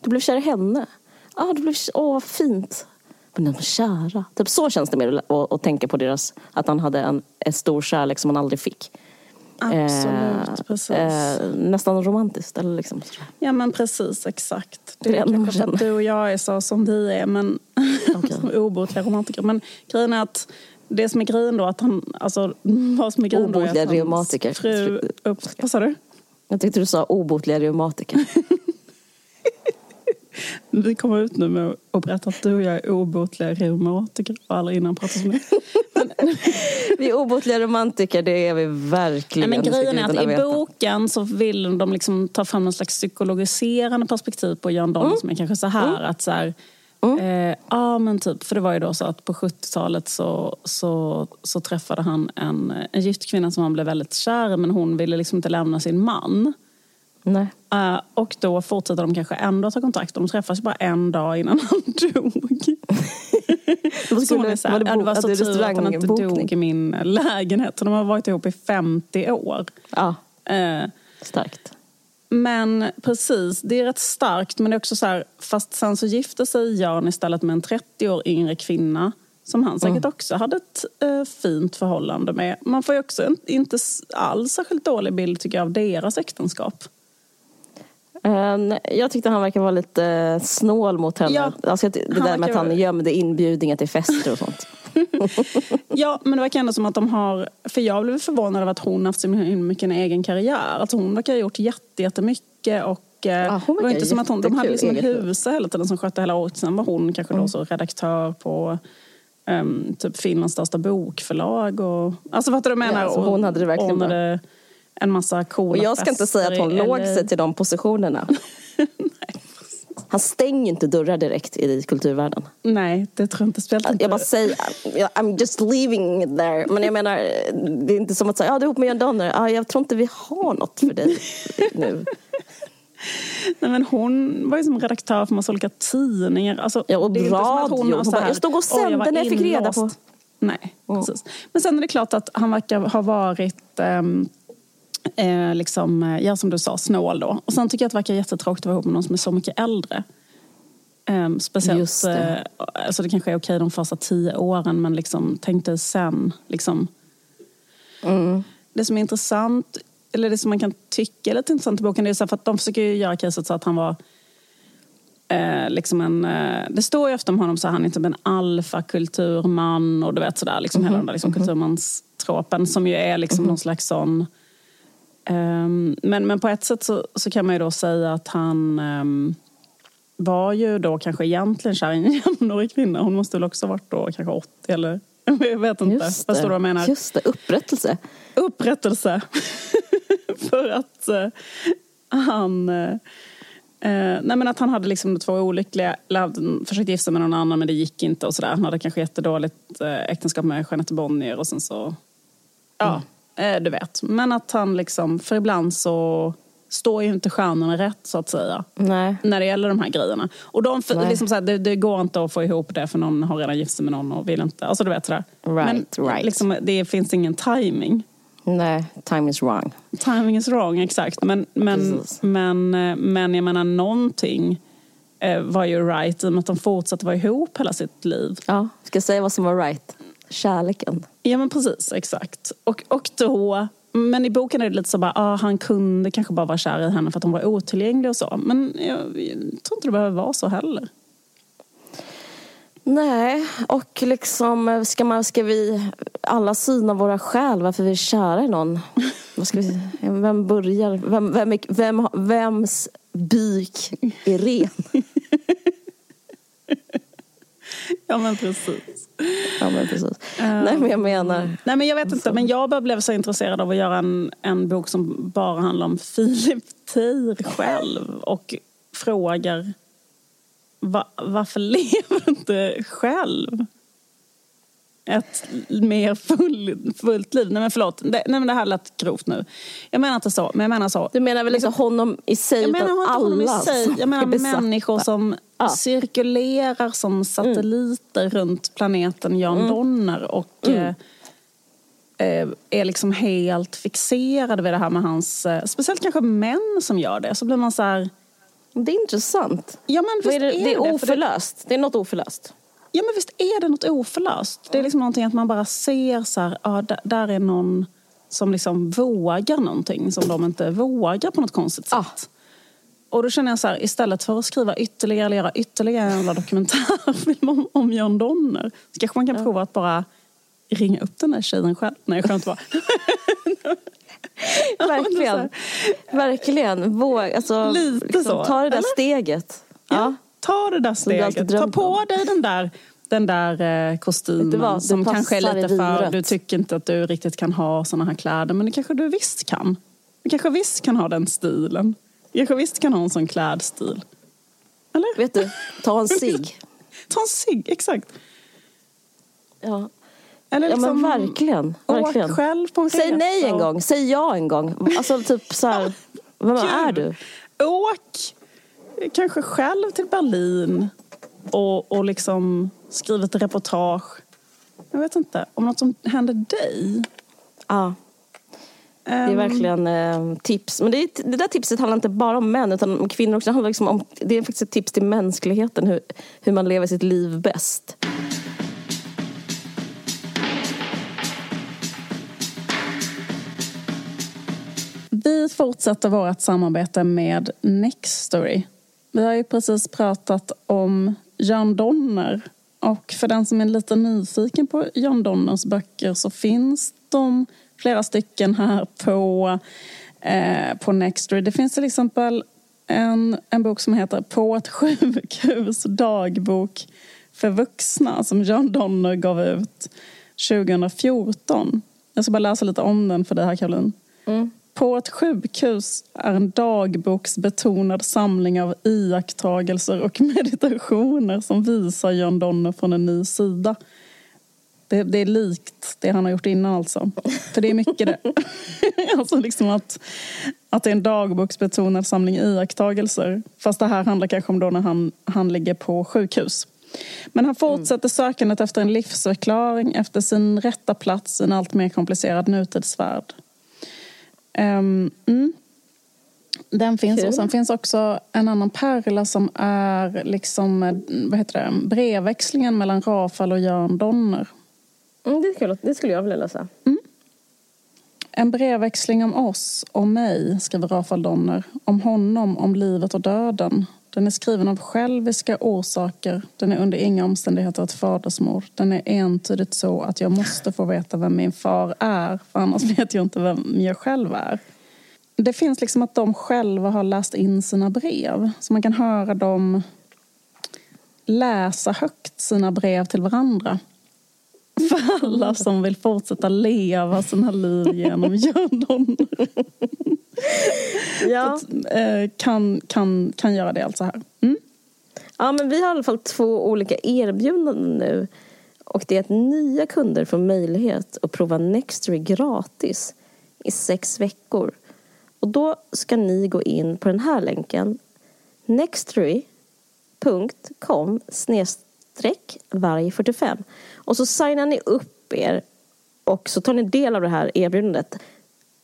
Du blev kär i henne. Ja, du blev, åh vad fint. Men de kära. Typ så känns det mer att, att tänka på deras, att han hade en, en stor kärlek som han aldrig fick. Absolut, Eh, precis. eh, nästan romantiskt. Eller liksom. Ja men precis, exakt. Det är klart att du och jag är så som vi är, men som obotliga romantiker. Men grejen är att det som är grejen då, att han, alltså vad som är grejen då är Obotliga att hans reumatiker. fru upp... Vad sa du? Jag tyckte du sa obotliga reumatiker. Vi kommer ut nu med att berätta att du och jag är obotliga reumatiker och aldrig innan pratat om det. vi är obotliga romantiker, det är vi verkligen. Nej, men grejen är att i boken så vill de liksom ta fram en slags psykologiserande perspektiv på Jan Donner som är kanske så här att så här, Eh, ja men typ, för det var ju då så att på 70-talet så, så, så träffade han en, en gift kvinna som han blev väldigt kär i men hon ville liksom inte lämna sin man. Nej. Eh, och då fortsätter de kanske ändå ha kontakt. De träffas bara en dag innan han dog. Då Så hon är så här, var det, bo- det var så tur att han inte restaurangbokning? dog i min lägenhet. Så de har varit ihop i 50 år. Ja, Eh, starkt. Men precis, det är rätt starkt. Men det är också så här, fast sen så gifte sig Jan istället med en 30 år yngre kvinna. Som han säkert också hade ett eh, fint förhållande med. Man får ju också en, inte alls särskilt dålig bild tycker jag av deras äktenskap. Eh, nej, jag tyckte han verkar vara lite snål mot henne. Ja, alltså, det där med att han gömde inbjudningar till fester och sånt. Ja, men det verkar ändå som att de har... För jag blev förvånad över att hon haft så mycket en egen karriär. Alltså hon verkar ha gjort jätte, jättemycket och... eh, Ja, det var inte som att hon, de hade liksom en husa hela tiden som skötte hela året. Sen var hon kanske då så redaktör på um, typ Finlands största bokförlag. Och, alltså fattar du menar? Ja, så hon hade det verkligen ordnade en massa coola Och jag ska inte säga att hon i låg sig till de positionerna. Han stänger inte dörrar direkt i kulturvärlden. Nej, det tror jag inte. Spelat inte. Jag bara säger, I'm just leaving it there. Men jag menar, det är inte som att säga, ja du är ihop med Jan Donner. Ja, jag tror inte vi har något för dig nu. Nej, men hon var ju som redaktör för massa olika tidningar. Alltså, Ja, och radio. Hon så här, jag stod och "Oj, jag sände när jag fick reda inlåst." på. Nej, precis. Men sen är det klart att han verkar ha varit ehm, eh, liksom, eh, ja som du sa, snål då. Och sen tycker jag att det verkar jättetråkigt att vara ihop med någon som är så mycket äldre. Ehm, speciellt, det. eh, alltså det kanske är okej de första tio åren men liksom, tänk dig sen. Liksom. Mm. Det som är intressant, eller det som man kan tycka är lite intressant i boken, det är så för att de försöker ju göra caset så att han var eh, liksom en, eh, det står ju ofta om honom så här, han är typ en alfakulturman och du vet sådär, liksom hela den där liksom, kulturmanstropen som ju är liksom någon slags sån ehm, men, men på ett sätt så, så kan man ju då säga att han ehm, var ju då kanske egentligen kär i en jämnårig kvinna. Hon måste väl också varit då kanske 80 eller jag vet inte. Just Förstår du vad jag menar? Just det, upprättelse. Upprättelse. För att eh, han... Eh, nej men att han hade liksom två olyckliga... Eller hade försökt gifta sig med någon annan men det gick inte och sådär. Han hade kanske jättedåligt eh, äktenskap med Jeanette Bonnier och sen så... Ja, eh, du vet. Men att han liksom... För ibland så står ju inte stjärnorna rätt så att säga. Nej. När det gäller de här grejerna. Och de, Nej. liksom så här, det, det går inte att få ihop det för någon har redan gift sig med någon och vill inte. Alltså du vet sådär. Right, men right. Liksom, det finns ingen timing. Nej, time is wrong. Timing is wrong, exakt. Men, men, Precis. men, eh, men jag menar någonting eh, var ju right i och med att de fortsatte vara ihop hela sitt liv. Ja, ska jag säga vad som var right? Kärleken. Ja men precis, exakt. Och, och då, men i boken är det lite så bara, ah, han kunde kanske bara vara kär i henne för att hon var otillgänglig och så. Men jag, jag tror inte det behöver vara så heller. Nej, och liksom ska, man, ska vi alla syna våra själ varför vi är kära i någon? Vi, vem börjar? Vem, vem, vem, vems byk är ren? Ja men precis. Ja, men precis. Nej, men jag menar... Nej men jag vet inte, men jag bara blev så intresserad av att göra en, en bok som bara handlar om Filip Teir själv och frågar va, varför lever du inte själv? Ett mer full, fullt liv. Nej men förlåt, det, nej, men det här lät grovt nu. Jag menar inte så, men jag menar så. Du menar väl inte honom i sig Jag utan menar honom i alla sig. Jag menar människor som Ja. cirkulerar som satelliter runt planeten Jan Mm. Donner och eh, eh, är liksom helt fixerade vid det här med hans... Eh, speciellt kanske män som gör det. Så blir man så här... Det är intressant. Ja men visst är det, det är för oförlöst. Det är något oförlöst. Ja men visst är det något oförlöst. Det är liksom någonting att man bara ser så här, ja, där, där är någon som liksom vågar någonting som de inte vågar på något konstigt sätt. Ah. Och då känner jag så här, istället för att skriva ytterligare eller göra ytterligare en jävla dokumentärfilm om, om John Donner så kanske man kan prova att bara ringa upp den där tjejen själv. Nej, jag skämtar bara. Verkligen. Verkligen. Våg, alltså, Lite så, Ta det där eller? steget. Ja. Ja. Ta det där steget. Ta på dig den där, den där eh, kostymen vad? Som kanske är lite för... Du tycker inte att du riktigt kan ha såna här kläder men det kanske du visst kan. Du kanske visst kan ha den stilen. Du kanske visst kan ha en sån klädstil. Eller? Vet du, ta en cigg. Ta en cigg, exakt. Ja. Eller ja liksom, men verkligen. verkligen. Åk själv på en Säg resa nej en gång, säg ja en gång. Alltså typ så här, vem är du? Åk kanske själv till Berlin och, och liksom skriv ett reportage. Jag vet inte, om något som händer dig. Ja, det är Ehm, verkligen eh, tips. Men det, är, det där tipset handlar inte bara om män utan om kvinnor också. Det, handlar liksom om, det är faktiskt ett tips till mänskligheten hur, hur man lever sitt liv bäst. Vi fortsätter vårt samarbete med Nextory. Vi har ju precis pratat om Jan Donner. Och för den som är lite nyfiken på Jan Donners böcker så finns de flera stycken här på, eh, på Nextory. Det finns till exempel en, en bok som heter På ett sjukhus dagbok för vuxna som Jan Donner gav ut 2014. Jag ska bara läsa lite om den för dig här Caroline. På ett sjukhus är en dagboksbetonad samling av iakttagelser och meditationer som visar John Donner från en ny sida. Det, det är likt det han har gjort innan alltså. För det är mycket det. alltså liksom att, att det är en dagboksbetonad samling iakttagelser. Fast det här handlar kanske om då när han, han ligger på sjukhus. Men han fortsätter sökandet efter en livsförklaring efter sin rätta plats i en allt mer komplicerad nutidsvärld. Ehm, mm. Den finns Kul. och sen finns också en annan pärla som är liksom, eh, vad heter det, brevväxlingen mellan Rafael och Jan Donner. Mm, det, är kul. det skulle jag vilja läsa. Mm. En brevväxling om oss, om mig, skriver Rafael Donner. Om honom, om livet och döden. Den är skriven av själviska orsaker. Den är under inga omständigheter ett fadersmord. Den är entydigt så att jag måste få veta vem min far är. För annars vet jag inte vem jag själv är. Det finns liksom att de själva har läst in sina brev. Så man kan höra dem läsa högt sina brev till varandra. För alla som vill fortsätta leva sina liv genom Gördon. Ja. Eh, kan, kan, kan göra det alltså här. Mm. ja, men vi har i alla fall två olika erbjudanden nu. Och det är att nya kunder får möjlighet att prova Nextory gratis i sex veckor. Och då ska ni gå in på den här länken. Nextory.com streck varg 45. Och så signar ni upp er och så tar ni del av det här erbjudandet.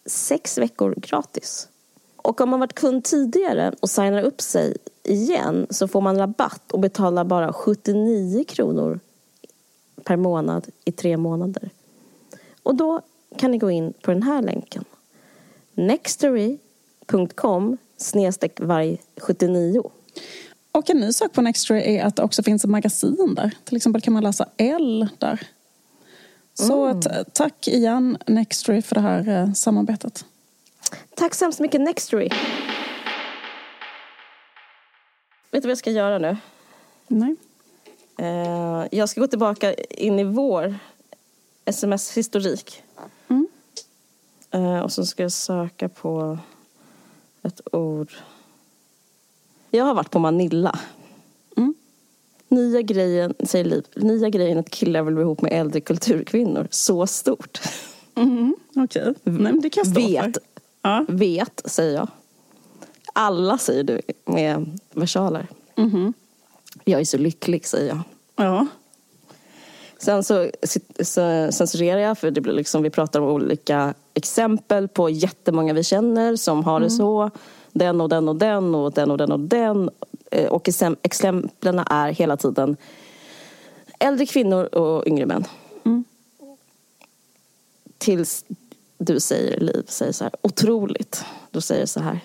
Sex veckor gratis. Och om man varit kund tidigare och signar upp sig igen så får man rabatt och betalar bara 79 kronor per månad i tre månader. Och då kan ni gå in på den här länken. Nextory.com snedstreck varg 79. Och en ny sak på Nextory är att det också finns ett magasin där. Till exempel kan man läsa L där. Så t- tack igen Nextory för det här eh, samarbetet. Tack så hemskt mycket Nextory. Vet du vad jag ska göra nu? Nej. Eh, jag ska gå tillbaka in i vår sms-historik. Mm. Eh, och så ska jag söka på ett ord. Jag har varit på Manilla. Mm. Nya grejen, säger Liv, nya grejen att killar vill bli ihop med äldre kulturkvinnor. Så stort. Mm, Okej, Nej, men det kan jag stå Vet, för. Ja. vet, säger jag. Alla säger du med versaler. Mhm. Jag är så lycklig, säger jag. ja. Sen så, så censurerar jag för det blir liksom, vi pratar om olika exempel på jättemånga vi känner som har det så. Den och den och den och den och den och den. Eh, Och exemp- exemplen är hela tiden äldre kvinnor och yngre män. Tills du säger, Liv, säger så här, otroligt. Då säger så här,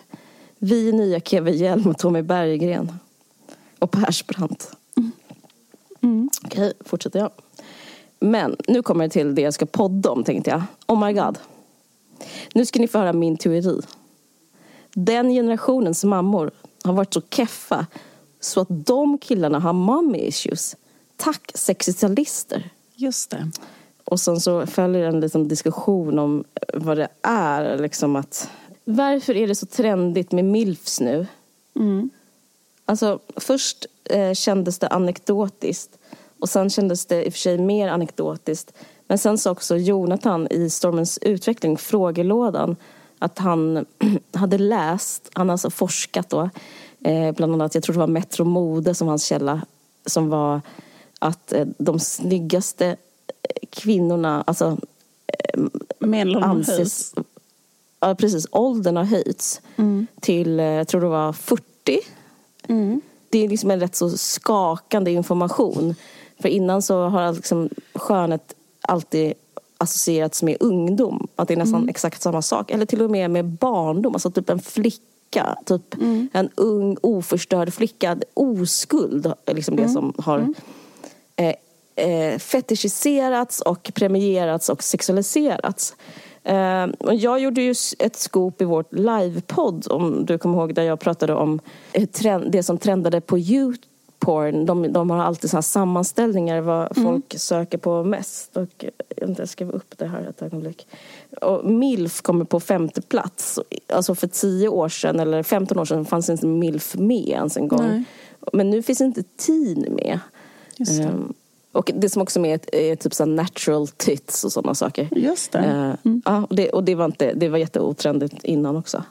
vi är nya Keve Hjelm och Tommy Berggren. Och Persbrandt. Okej, fortsätter jag. Men nu kommer det till det jag ska podda om tänkte jag. Oh my god. Nu ska ni få höra min teori. Den generationens mammor har varit så keffa så att de killarna har mommy issues. Tack 60-talister. Just det. Och sen så följer en liten diskussion om vad det är. Liksom att, varför är det så trendigt med milfs nu? Mm. Alltså, först eh, kändes det anekdotiskt och sen kändes det i och för sig mer anekdotiskt. Men sen sa också Jonathan i Stormens utveckling, frågelådan, att han hade läst, han har alltså forskat då, eh, bland annat, jag tror det var Metro Mode som hans källa, som var att eh, de snyggaste eh, kvinnorna, alltså Medelåldern höjs. anses... Ja, precis. Åldern har höjts till, eh, jag tror det var 40. Det är liksom en rätt så skakande information. För innan så har liksom skönhet alltid associerats med ungdom. Att det är nästan exakt samma sak. Eller till och med med barndom. Alltså typ en flicka. Typ en ung oförstörd flicka. Oskuld är liksom det som har eh, eh, fetischiserats och premierats och sexualiserats. Eh, och jag gjorde ju ett scoop i vårt livepodd, om du kommer ihåg, där jag pratade om eh, trend, det som trendade på YouPorn. De, de har alltid såna här sammanställningar vad folk söker på mest. Och jag vet inte, jag skrev upp det här ett ögonblick. Och MILF kommer på femte plats. Alltså för tio år sedan, eller 15 år sedan, fanns inte MILF med ens en gång. Nej. Men nu finns inte teen med. Ehm, och det som också är med är, typ så natural tits och sådana saker. Just det. Eh, ja, och det, och det var, inte, det var jätteotrendigt innan också.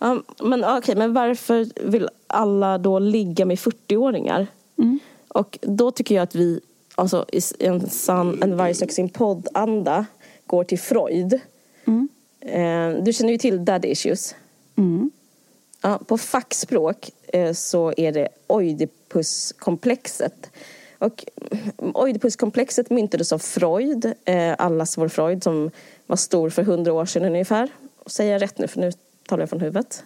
Ja, men okej, men varför vill alla då ligga med 40-åringar? Och då tycker jag att vi, alltså i en sann, en varje sak sin podd-anda, går till Freud. Eh, du känner ju till daddy issues. Mm. Ja, på fackspråk eh, så är det Oidipuskomplexet. Och Oidipuskomplexet myntades av Freud, eh, allas vår Freud, som var stor för hundra år sedan ungefär. Säger jag rätt nu, för nu talar jag från huvudet.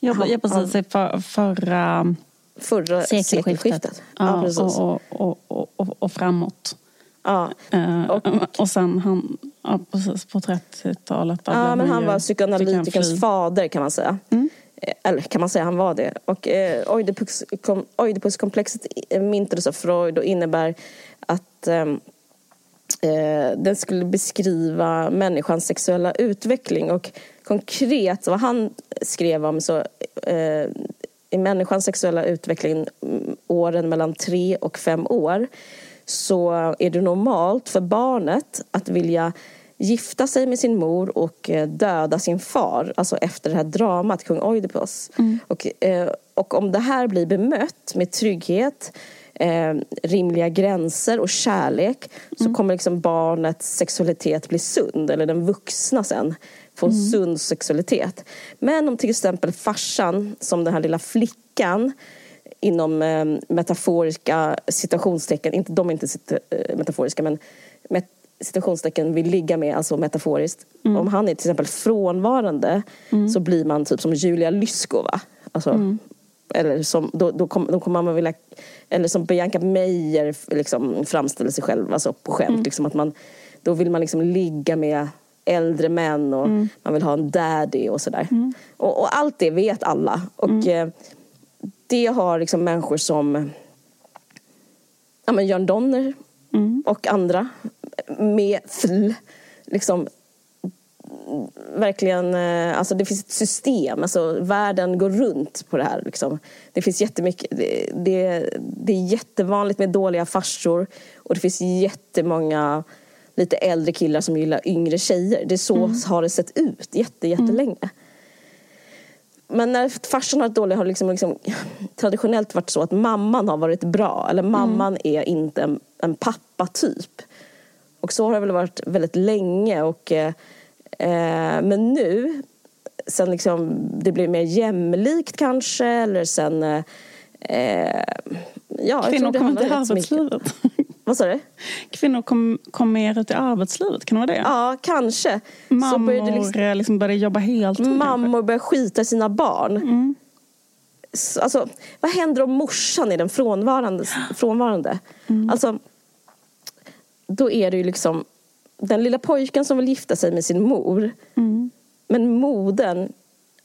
Jag var precis i för, förra Förra sekelskiftet. sekelskiftet. Ja, Ja, och, och, och, och, och framåt. Ja. Eh, Och- och, sen han, ja, precis på 30-talet. där Ja, men han ju- var psykoanalytikerns fader kan man säga. Eh, eller kan man säga, han var det. Och eh, Oidipus, kom, Oidipuskomplexet myntades av Freud och innebär att ehm, eh, den skulle beskriva människans sexuella utveckling. Och konkret, vad han skrev om så eh, i människans sexuella utveckling mm, åren mellan tre och fem år så är det normalt för barnet att vilja gifta sig med sin mor och eh, döda sin far, alltså efter det här dramat kung Oidipus. Mm. Och, eh, och om det här blir bemött med trygghet eh, rimliga gränser och kärlek mm. så kommer liksom barnets sexualitet bli sund, eller den vuxna sen få en mm. sund sexualitet. Men om till exempel farsan, som den här lilla flickan inom eh, metaforiska situationstecken, inte, de är inte eh, metaforiska men met, situationstecken vill ligga med, alltså metaforiskt. Mm. Om han är till exempel frånvarande mm. så blir man typ som Julia Lyskova. Alltså, mm. Eller som, då, då, kom, då kommer man vilja, eller som Bianca Meijer liksom framställer sig själv alltså på skämt. Mm. Liksom att man, då vill man liksom ligga med äldre män och mm. man vill ha en daddy och sådär. Mm. Och, och, allt det vet alla. Och mm. eh, det har liksom människor som ja, men Jörn Donner mm. och andra med fl, liksom verkligen, eh, alltså det finns ett system, alltså världen går runt på det här. Liksom. Det finns jättemycket, det, det, det är jättevanligt med dåliga farsor och det finns jättemånga lite äldre killar som gillar yngre tjejer. Det är så mm. har det sett ut jätte, jättelänge. Mm. Men när farsan har varit dålig har det liksom, liksom, traditionellt varit så att mamman har varit bra. Eller mamman mm. är inte en, en pappa-typ. Och så har det väl varit väldigt länge. Och, eh, men nu, sen liksom det blir mer jämlikt kanske, eller sen... Eh, ja, Kvinnor kommer till arbetslivet. Vad sa du? Kvinnor kom, kom mer ut i arbetslivet, kan det vara det? Ja, kanske. Mammor så började liksom, liksom började jobba heltid. Mammor började skita sina barn. Mm. alltså, vad händer om morsan är den frånvarande? frånvarande? Mm. Alltså, då är det ju liksom den lilla pojken som vill gifta sig med sin mor. Mm. Men modern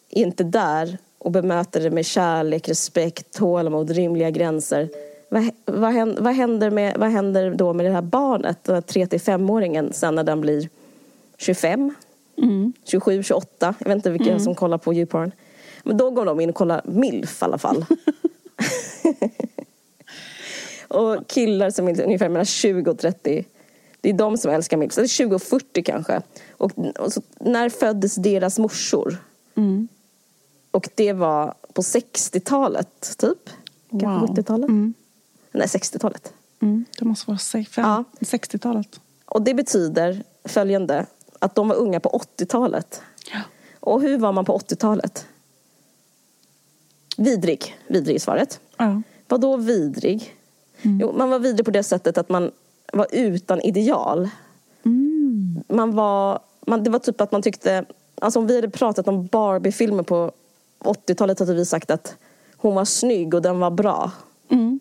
är inte där och bemöter det med kärlek, respekt, tålamod, rimliga gränser vad, vad, händer, vad, händer med, vad händer då med det här barnet, den här 3-5-åringen sen när den blir 25, mm. 27, 28, jag vet inte vilka mm. som kollar på YouPorn. Men då går de in och kollar milf i alla fall. och killar som är ungefär mellan 20 och 30 det är de som älskar milf. Eller 20 och 40 kanske. Och, och så, när föddes deras morsor? Mm. Och det var på 60-talet, typ. Kanske wow. 70-talet. Mm. Nej, 60-talet. Mm, det måste vara 60-talet. Och det betyder följande, att de var unga på 80-talet. Ja. Och hur var man på 80-talet? Vidrig, vidrig i svaret. Ja. Vad då vidrig? Mm. Jo, man var vidrig på det sättet att man var utan ideal. Mm. Man var, man, det var typ att man tyckte, alltså om vi hade pratat om Barbie-filmer på 80-talet hade vi sagt att hon var snygg och den var bra. Mm.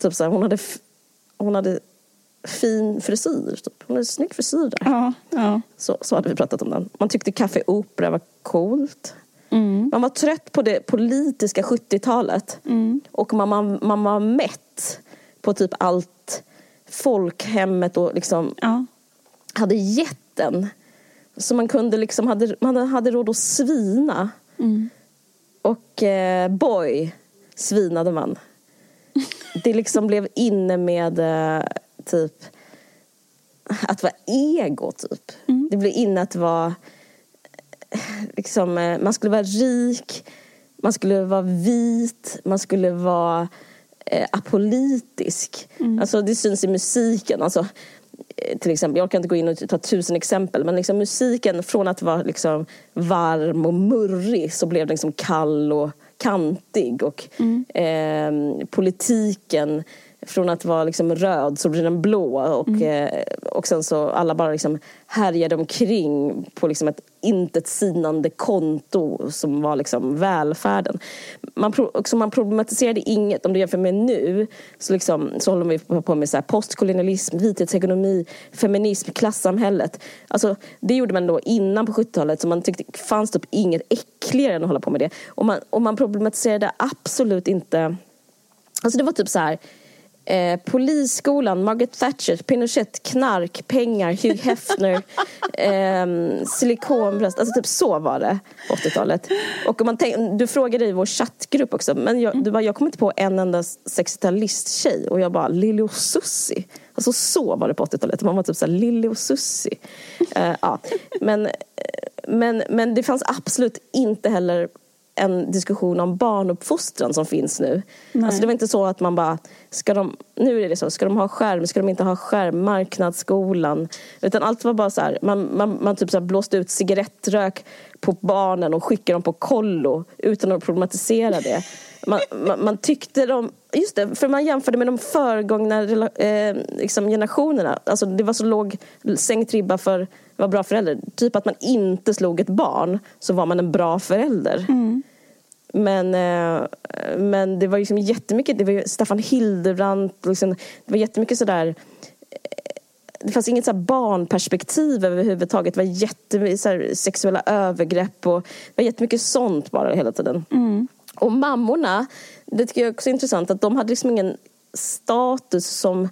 Typ så här, hon, hade, hon hade fin frisyr. Typ. Hon hade snygg frisyr där. Ja, ja. Så, så hade vi pratat om den. Man tyckte Café Opera var coolt. Mm. Man var trött på det politiska 70-talet. Mm. Och man, man, man var mätt på typ allt folkhemmet och liksom ja. hade jätten. Så man kunde liksom, hade, man hade råd att svina. Mm. Och eh, boy, svinade man det liksom blev inne med uh, typ att vara ego typ. Mm. Det blev inne att vara liksom, uh, man skulle vara rik, man skulle vara vit, man skulle vara uh, apolitisk. Mm. Alltså det syns i musiken. Alltså, till exempel, jag kan inte gå in och ta tusen exempel men liksom musiken från att vara liksom varm och murrig så blev den liksom kall och kantig och mm. eh, politiken från att vara liksom röd så blir den blå och, Mm. eh, och sen så alla bara liksom härjade omkring på liksom ett intet sinande konto som var liksom välfärden. Man, också man problematiserade inget. Om du jämför med nu så, liksom, så håller vi på- på med så här postkolonialism, vithetsekonomi, feminism, klassamhället. Alltså, det gjorde man då innan på 70-talet så man tyckte fanns typ inget äckligare än att hålla på med det. Och man, och man problematiserade absolut inte Alltså det var typ så här Eh, polisskolan, Margaret Thatcher, Pinochet, knark, pengar, Hugh Hefner, eh, silikonbröst. Alltså typ så var det på 80-talet. Och om man tänk, du frågade i vår chattgrupp också, men jag, du bara, jag kommer inte på en enda 60-talist-tjej och jag bara, Lili och Susie. Alltså så var det på 80-talet. Man var typ så här, Lili och Susie. Eh, ja. men, men, men det fanns absolut inte heller en diskussion om barnuppfostran som finns nu. Alltså det var inte så att man bara, ska de, nu är det så, ska de ha skärm, ska de inte ha skärm, marknadsskolan. Utan allt var bara så här, man, man, man typ så blåste ut cigarettrök på barnen och skickade dem på kollo utan att problematisera det. Man, man, man tyckte de, just det, för man jämförde med de föregångna eh, liksom generationerna. Alltså det var så låg sänkt ribba för vara bra förälder. Typ att man inte slog ett barn så var man en bra förälder. Men, eh, men det var liksom jättemycket, det var Staffan Hildebrandt, liksom, det var jättemycket sådär eh, det fanns inget så här barnperspektiv överhuvudtaget. Det var jättemycket så sexuella övergrepp och det var jättemycket sånt bara hela tiden. Och mammorna, det tycker jag också är intressant, att de hade liksom ingen status som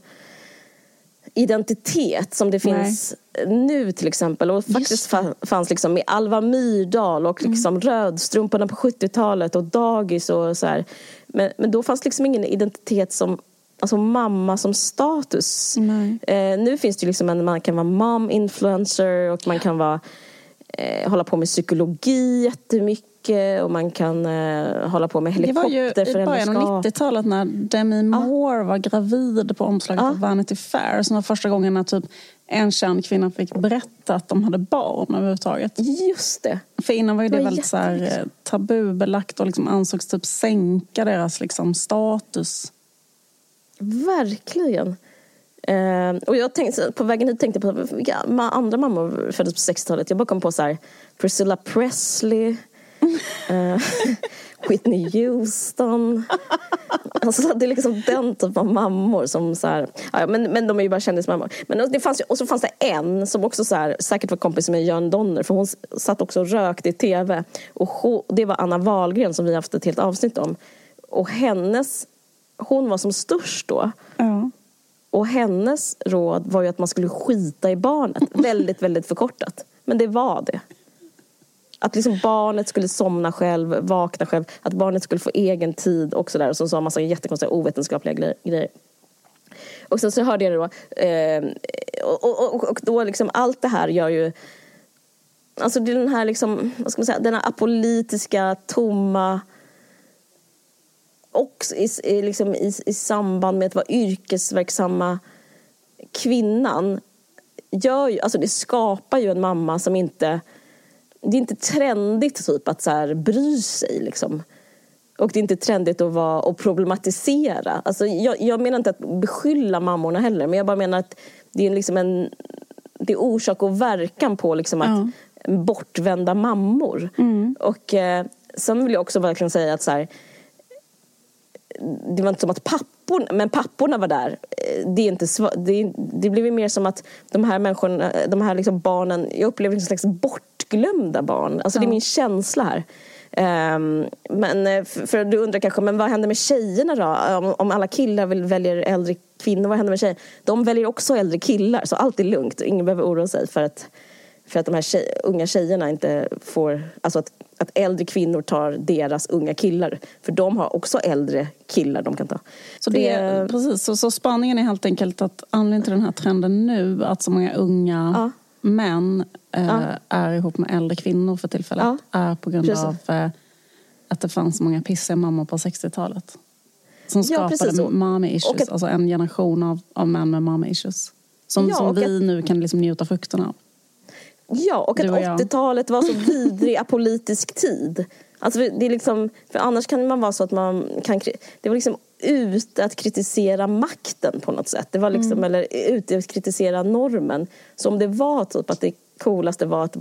identitet som det finns nu till exempel. Och faktiskt fa- fanns liksom med Alva Myrdal och liksom Rödstrumporna på 70-talet och dagis och så här. Men, men då fanns liksom ingen identitet som Alltså mamma som status. Nej. Eh, nu finns det liksom en, man kan vara mom-influencer och man kan vara, eh, hålla på med psykologi jättemycket och man kan eh, hålla på med Det var ju i början helikopterföräldraskap. av 90-talet när Demi Moore var gravid på omslaget Ja. av Vanity Fair. Som var första gången när typ en känd kvinna fick berätta att de hade barn överhuvudtaget. Just det. För innan var ju det, Det var väldigt så här, eh, tabubelagt och liksom ansågs typ sänka deras liksom, status. Verkligen. Eh, och jag tänkte, på vägen hit tänkte jag på vilka andra mammor föddes på 60-talet. Jag bara kom på så här, Priscilla Presley, eh, Whitney Houston. Alltså, det är liksom den typen av mammor som så här, ja, men, men de är ju bara kändismammor. Men det fanns ju, och så fanns det en som också så här, säkert var kompis med Jörn Donner för hon satt också och rökte i tv. Och hon, det var Anna Wahlgren som vi haft ett helt avsnitt om. Och hennes, hon var som störst då. Ja. Och hennes råd var ju att man skulle skita i barnet. Väldigt, väldigt förkortat. Men det var det. Att liksom barnet skulle somna själv, vakna själv. Att barnet skulle få egen tid och sådär. Och så sa en massa jättekonstiga ovetenskapliga grejer. Och sen så hörde jag det då. Eh, och, och, och, och då liksom allt det här gör ju... Alltså det är den här liksom, vad ska man säga, den här apolitiska, tomma och i, i, liksom i, i samband med att vara yrkesverksamma kvinnan gör ju, alltså det skapar ju en mamma som inte... Det är inte trendigt typ att så här bry sig. Liksom. Och det är inte trendigt att vara och problematisera. Alltså, jag, jag menar inte att beskylla mammorna heller, men jag bara menar att det är liksom en det är orsak och verkan på liksom att bortvända mammor. Och eh, sen vill jag också verkligen säga att så här, det var inte som att papporna, men papporna var där. Eh, Det, är inte, det, det blev mer som att de här människorna, de här liksom barnen, jag upplever en slags bortglömda barn. Alltså det är min känsla här. Ehm, men eh, för, för du undrar kanske, men vad händer med tjejerna då? Om, om alla killar vill, väljer äldre kvinnor, vad händer med tjejer? De väljer också äldre killar, så allt är lugnt. Ingen behöver oroa sig för att, för att de här tjej, unga tjejerna inte får... Alltså att, att äldre kvinnor tar deras unga killar. För de har också äldre killar de kan ta. Så, det, precis, så, så spaningen är helt enkelt att anledningen till den här trenden nu, att så många unga Ja. män eh, Ja. är ihop med äldre kvinnor för tillfället, Ja. är på grund Precis. av eh, att det fanns så många pissiga mammor på 60-talet. Som skapade mommy issues, att- alltså en generation av, av män med mommy issues. Som, som vi att- nu kan liksom njuta frukterna av. Ja, och att Du och jag. 80-talet var så vidrig apolitisk tid. Alltså det är liksom, för annars kan man vara så att man kan... Det var liksom ute att kritisera makten på något sätt. Det var liksom, Mm. Eller ute att kritisera normen. Så om det var typ att det coolaste var att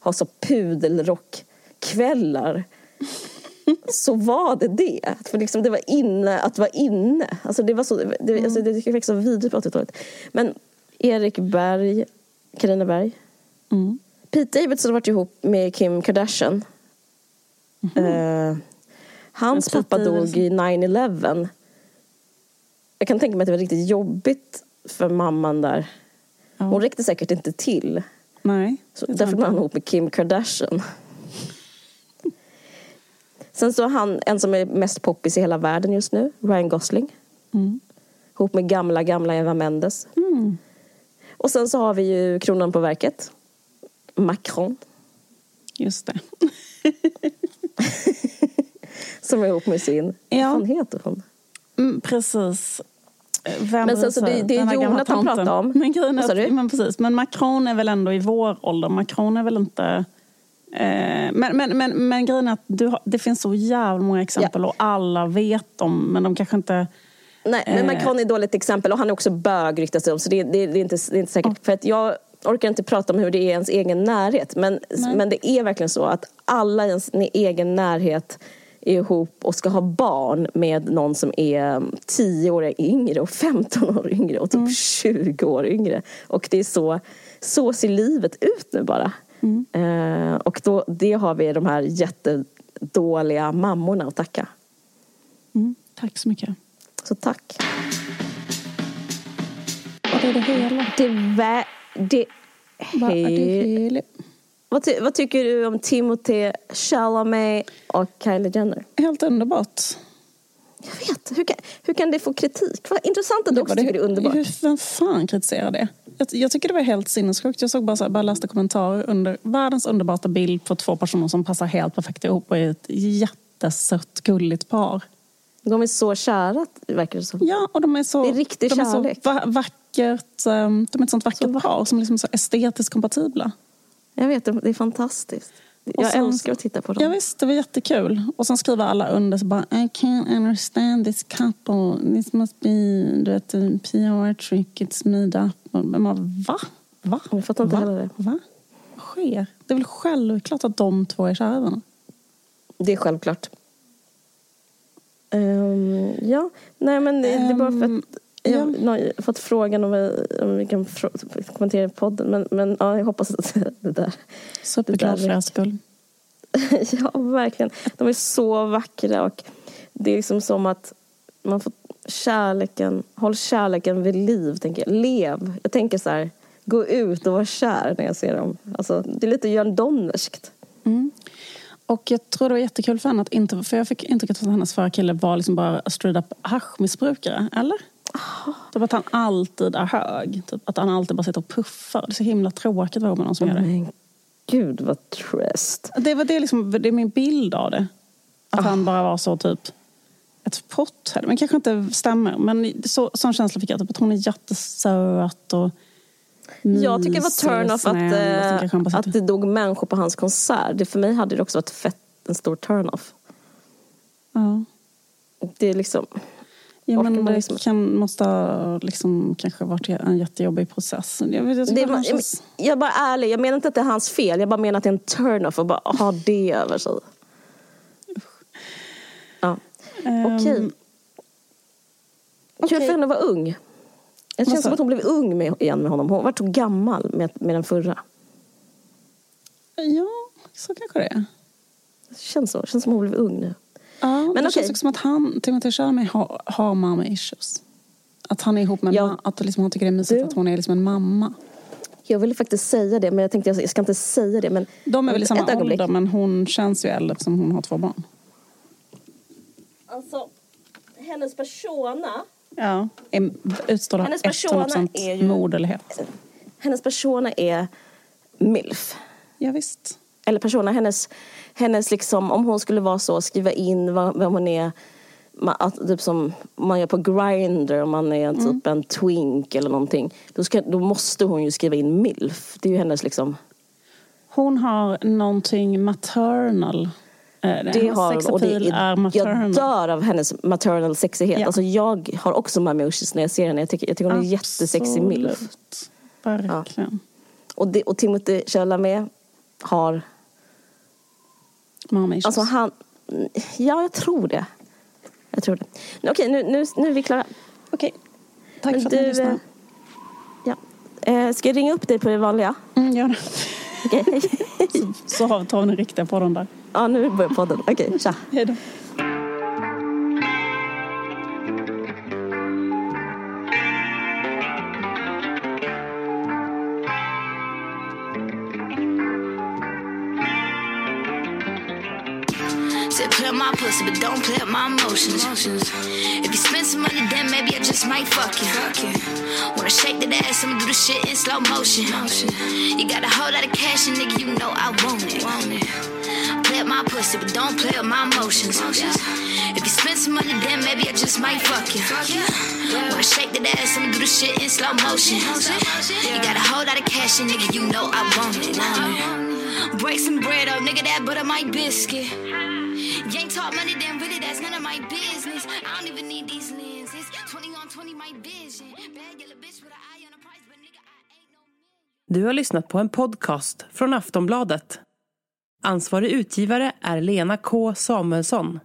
ha så pudelrockkvällar så var det det. För liksom det var inne att vara inne. Alltså det var så, det, Mm. alltså det fick så vidrigt på 80-talet. Men Erik Berg, Carina Berg. Mm. Pete Davidson har varit ihop med Kim Kardashian. Eh, hans Men Pete pappa dog i 9-11. Jag kan tänka mig att det var riktigt jobbigt för mamman där. Ja. Hon räckte säkert inte till. Nej. Så därför jag blev han ihop med Kim Kardashian. Sen så har han en som är mest poppis i hela världen just nu, Ryan Gosling. Mm. Ihop med gamla, gamla Eva Mendes. Mm. Och sen så har vi ju kronan på verket. Macron. Just det. Som är ihop med sin... Ja. Vad fan heter hon? Mm, precis. Vem Men sen så det- det är Jonathan pratar om. Men, grejen är att- men, precis. men Macron är väl ändå i vår ålder. Macron är väl inte... Eh, men, men, men, men grejen är att du har, det finns så jävla många exempel och alla vet dem men de kanske inte... Nej, men Eh. Macron är ett dåligt exempel och han är också bög ryktas det om. Så det, det, det, är inte, det är inte säkert. För att jag orkar inte prata om hur det är i ens egen närhet. Men, men det är verkligen så att alla i ens egen närhet är ihop och ska ha barn med någon som är 10 år yngre och 15 år yngre och typ 20 år yngre. Och det är så, så ser livet ut nu bara. Eh, och då, det har vi de här jättedåliga mammorna att tacka. Mm, tack så mycket. Så tack. Vad är det hela? Det vä... Det... Vad är det? Vad, ty... vad tycker du om Timothée Chalamet och Kylie Jenner? Helt underbart. Jag vet, hur kan, hur kan det få kritik? Vad intressant att du också var tycker det är underbart. Hur, vem fan kritiserar det? Jag, jag tycker det var helt sinnessjukt. Jag såg bara, så här, bara läste kommentarer under världens underbara bild på två personer som passar helt perfekt ihop och är ett jättesött, gulligt par. De är så kära, verkar det som. Ja, och de är så... Det är riktig de är kärlek. så va- vackert, um, de är ett sånt vackert vackert. par som liksom är så estetiskt kompatibla. Jag vet, det är fantastiskt. Och Jag sen- älskar att titta på dem. Ja, visst, det var jättekul. Och sen skriver alla under så bara I can't understand this couple. This must be du vet, a PR trick, it's made up. Och Man va? Va? Jag fattar inte va? heller det. Va? Vad sker? Det är väl självklart att de två är kära? Det är självklart. Ehm, ja, nej men det, det är bara för Ehm, att jag, ja. jag har fått frågan om, vi- om vi kan kommentera i podden. Men, men ja, jag hoppas att det där... Superglad för deras skull. ja, verkligen. De är så vackra och det är liksom som att man får kärleken, håll kärleken vid liv, tänker jag. Lev. Jag tänker så här, gå ut och vara kär när jag ser dem. Alltså, det är lite Jörn Donnerskt. Mm. Och jag tror det var jättekul för henne att inte, för jag fick intrycket att hennes förra kille var liksom bara straight up haschmissbrukare, eller? Typ att han alltid är hög. Typ att han alltid bara sitter och puffar. Det är så himla tråkigt att vara med någon som gör det. Men gud vad tröst. Det, var det, liksom, det är min bild av det. Att han bara var så typ ett potthäll. Men kanske inte stämmer. Men så, sån känsla fick jag. Typ att hon är jättesöt och Jag tycker det var turn-off att, eh, att sitter- det dog människor på hans konsert. Det, för mig hade det också varit fett, en stor turn-off. Ja. Det är liksom... Ja, men man det liksom- kan, måste ha liksom, kanske varit en jättejobbig process. Jag, vet, jag Det han jag, jag är bara ärlig, jag menar inte att det är hans fel. Jag bara menar att det är en turn-off och bara ha det över sig. Ja. Okej. Ehm, Kul för henne att vara ung. Det känns som att hon blev ung med, igen med honom. Hon var så gammal med, med den förra. Ja, så kanske det är. Det känns så. Det känns som att hon blev ung nu. Ja, Men det okej. känns också som att han, Timothy Chalamet har, har mamma issues. Att han är ihop med en Ja. ma- att liksom han tycker det är mysigt Du- att hon är liksom en mamma. Jag ville faktiskt säga det, men jag tänkte jag ska inte säga det. Men De är väl i samma ett ögonblick. ålder men hon känns ju äldre eftersom hon har två barn. Alltså, hennes persona Ja. Av Hennes persona 100% är ju- moderlighet. hennes persona är milf. Ja, visst. Eller persona, hennes, hennes liksom, om hon skulle vara så, skriva in vad, vem hon är. Ma- Att, typ som man gör på Grindr om man är Mm. typ en twink eller någonting. Då, ska, då måste hon ju skriva in milf. Det är ju hennes liksom, Hon har någonting maternal Det har hon och det är jag dör av hennes maternal sexighet. Ja. Alltså jag har också mommy issues när jag ser henne. Jag tycker, jag tycker hon är jättesexig milf. Verkligen. Och, det, och Timothy Chalamet har, Mommy issues. alltså han, ja jag tror det. Jag tror det. Okej, nu, nu, nu är vi klara. Okej. Tack Men för att du, lyssnade. eh, Ja. Eh, ska jag ringa upp dig på det vanliga? Mm, gör det. Okej. Så, så har vi tar vi den riktiga podden där. ja, nu börjar podden. Okej, tja. Hej då. Pussy, but don't play up my emotions. If you spend some money, then maybe I just might fuck you. Wanna shake that ass, I'ma do the shit in slow motion. You got a whole lot of cash, and nigga, you know I want it. Play up my pussy, but don't play up my emotions. If you spend some money, then maybe I just might fuck you. Wanna shake that ass, I'ma do the shit in slow motion. You got a whole lot of cash, and nigga, you know I want it. Break some bread up, nigga, that butter my biscuit. Gang talk money, damn really that's none of my business. I don't even need these lenses. 20 on 20, my vision. Bad yellow bitch with an eye on a price, but nigga, I ain't no Du har lyssnat på en podcast från Aftonbladet. Ansvarig utgivare är Lena K Samuelsson.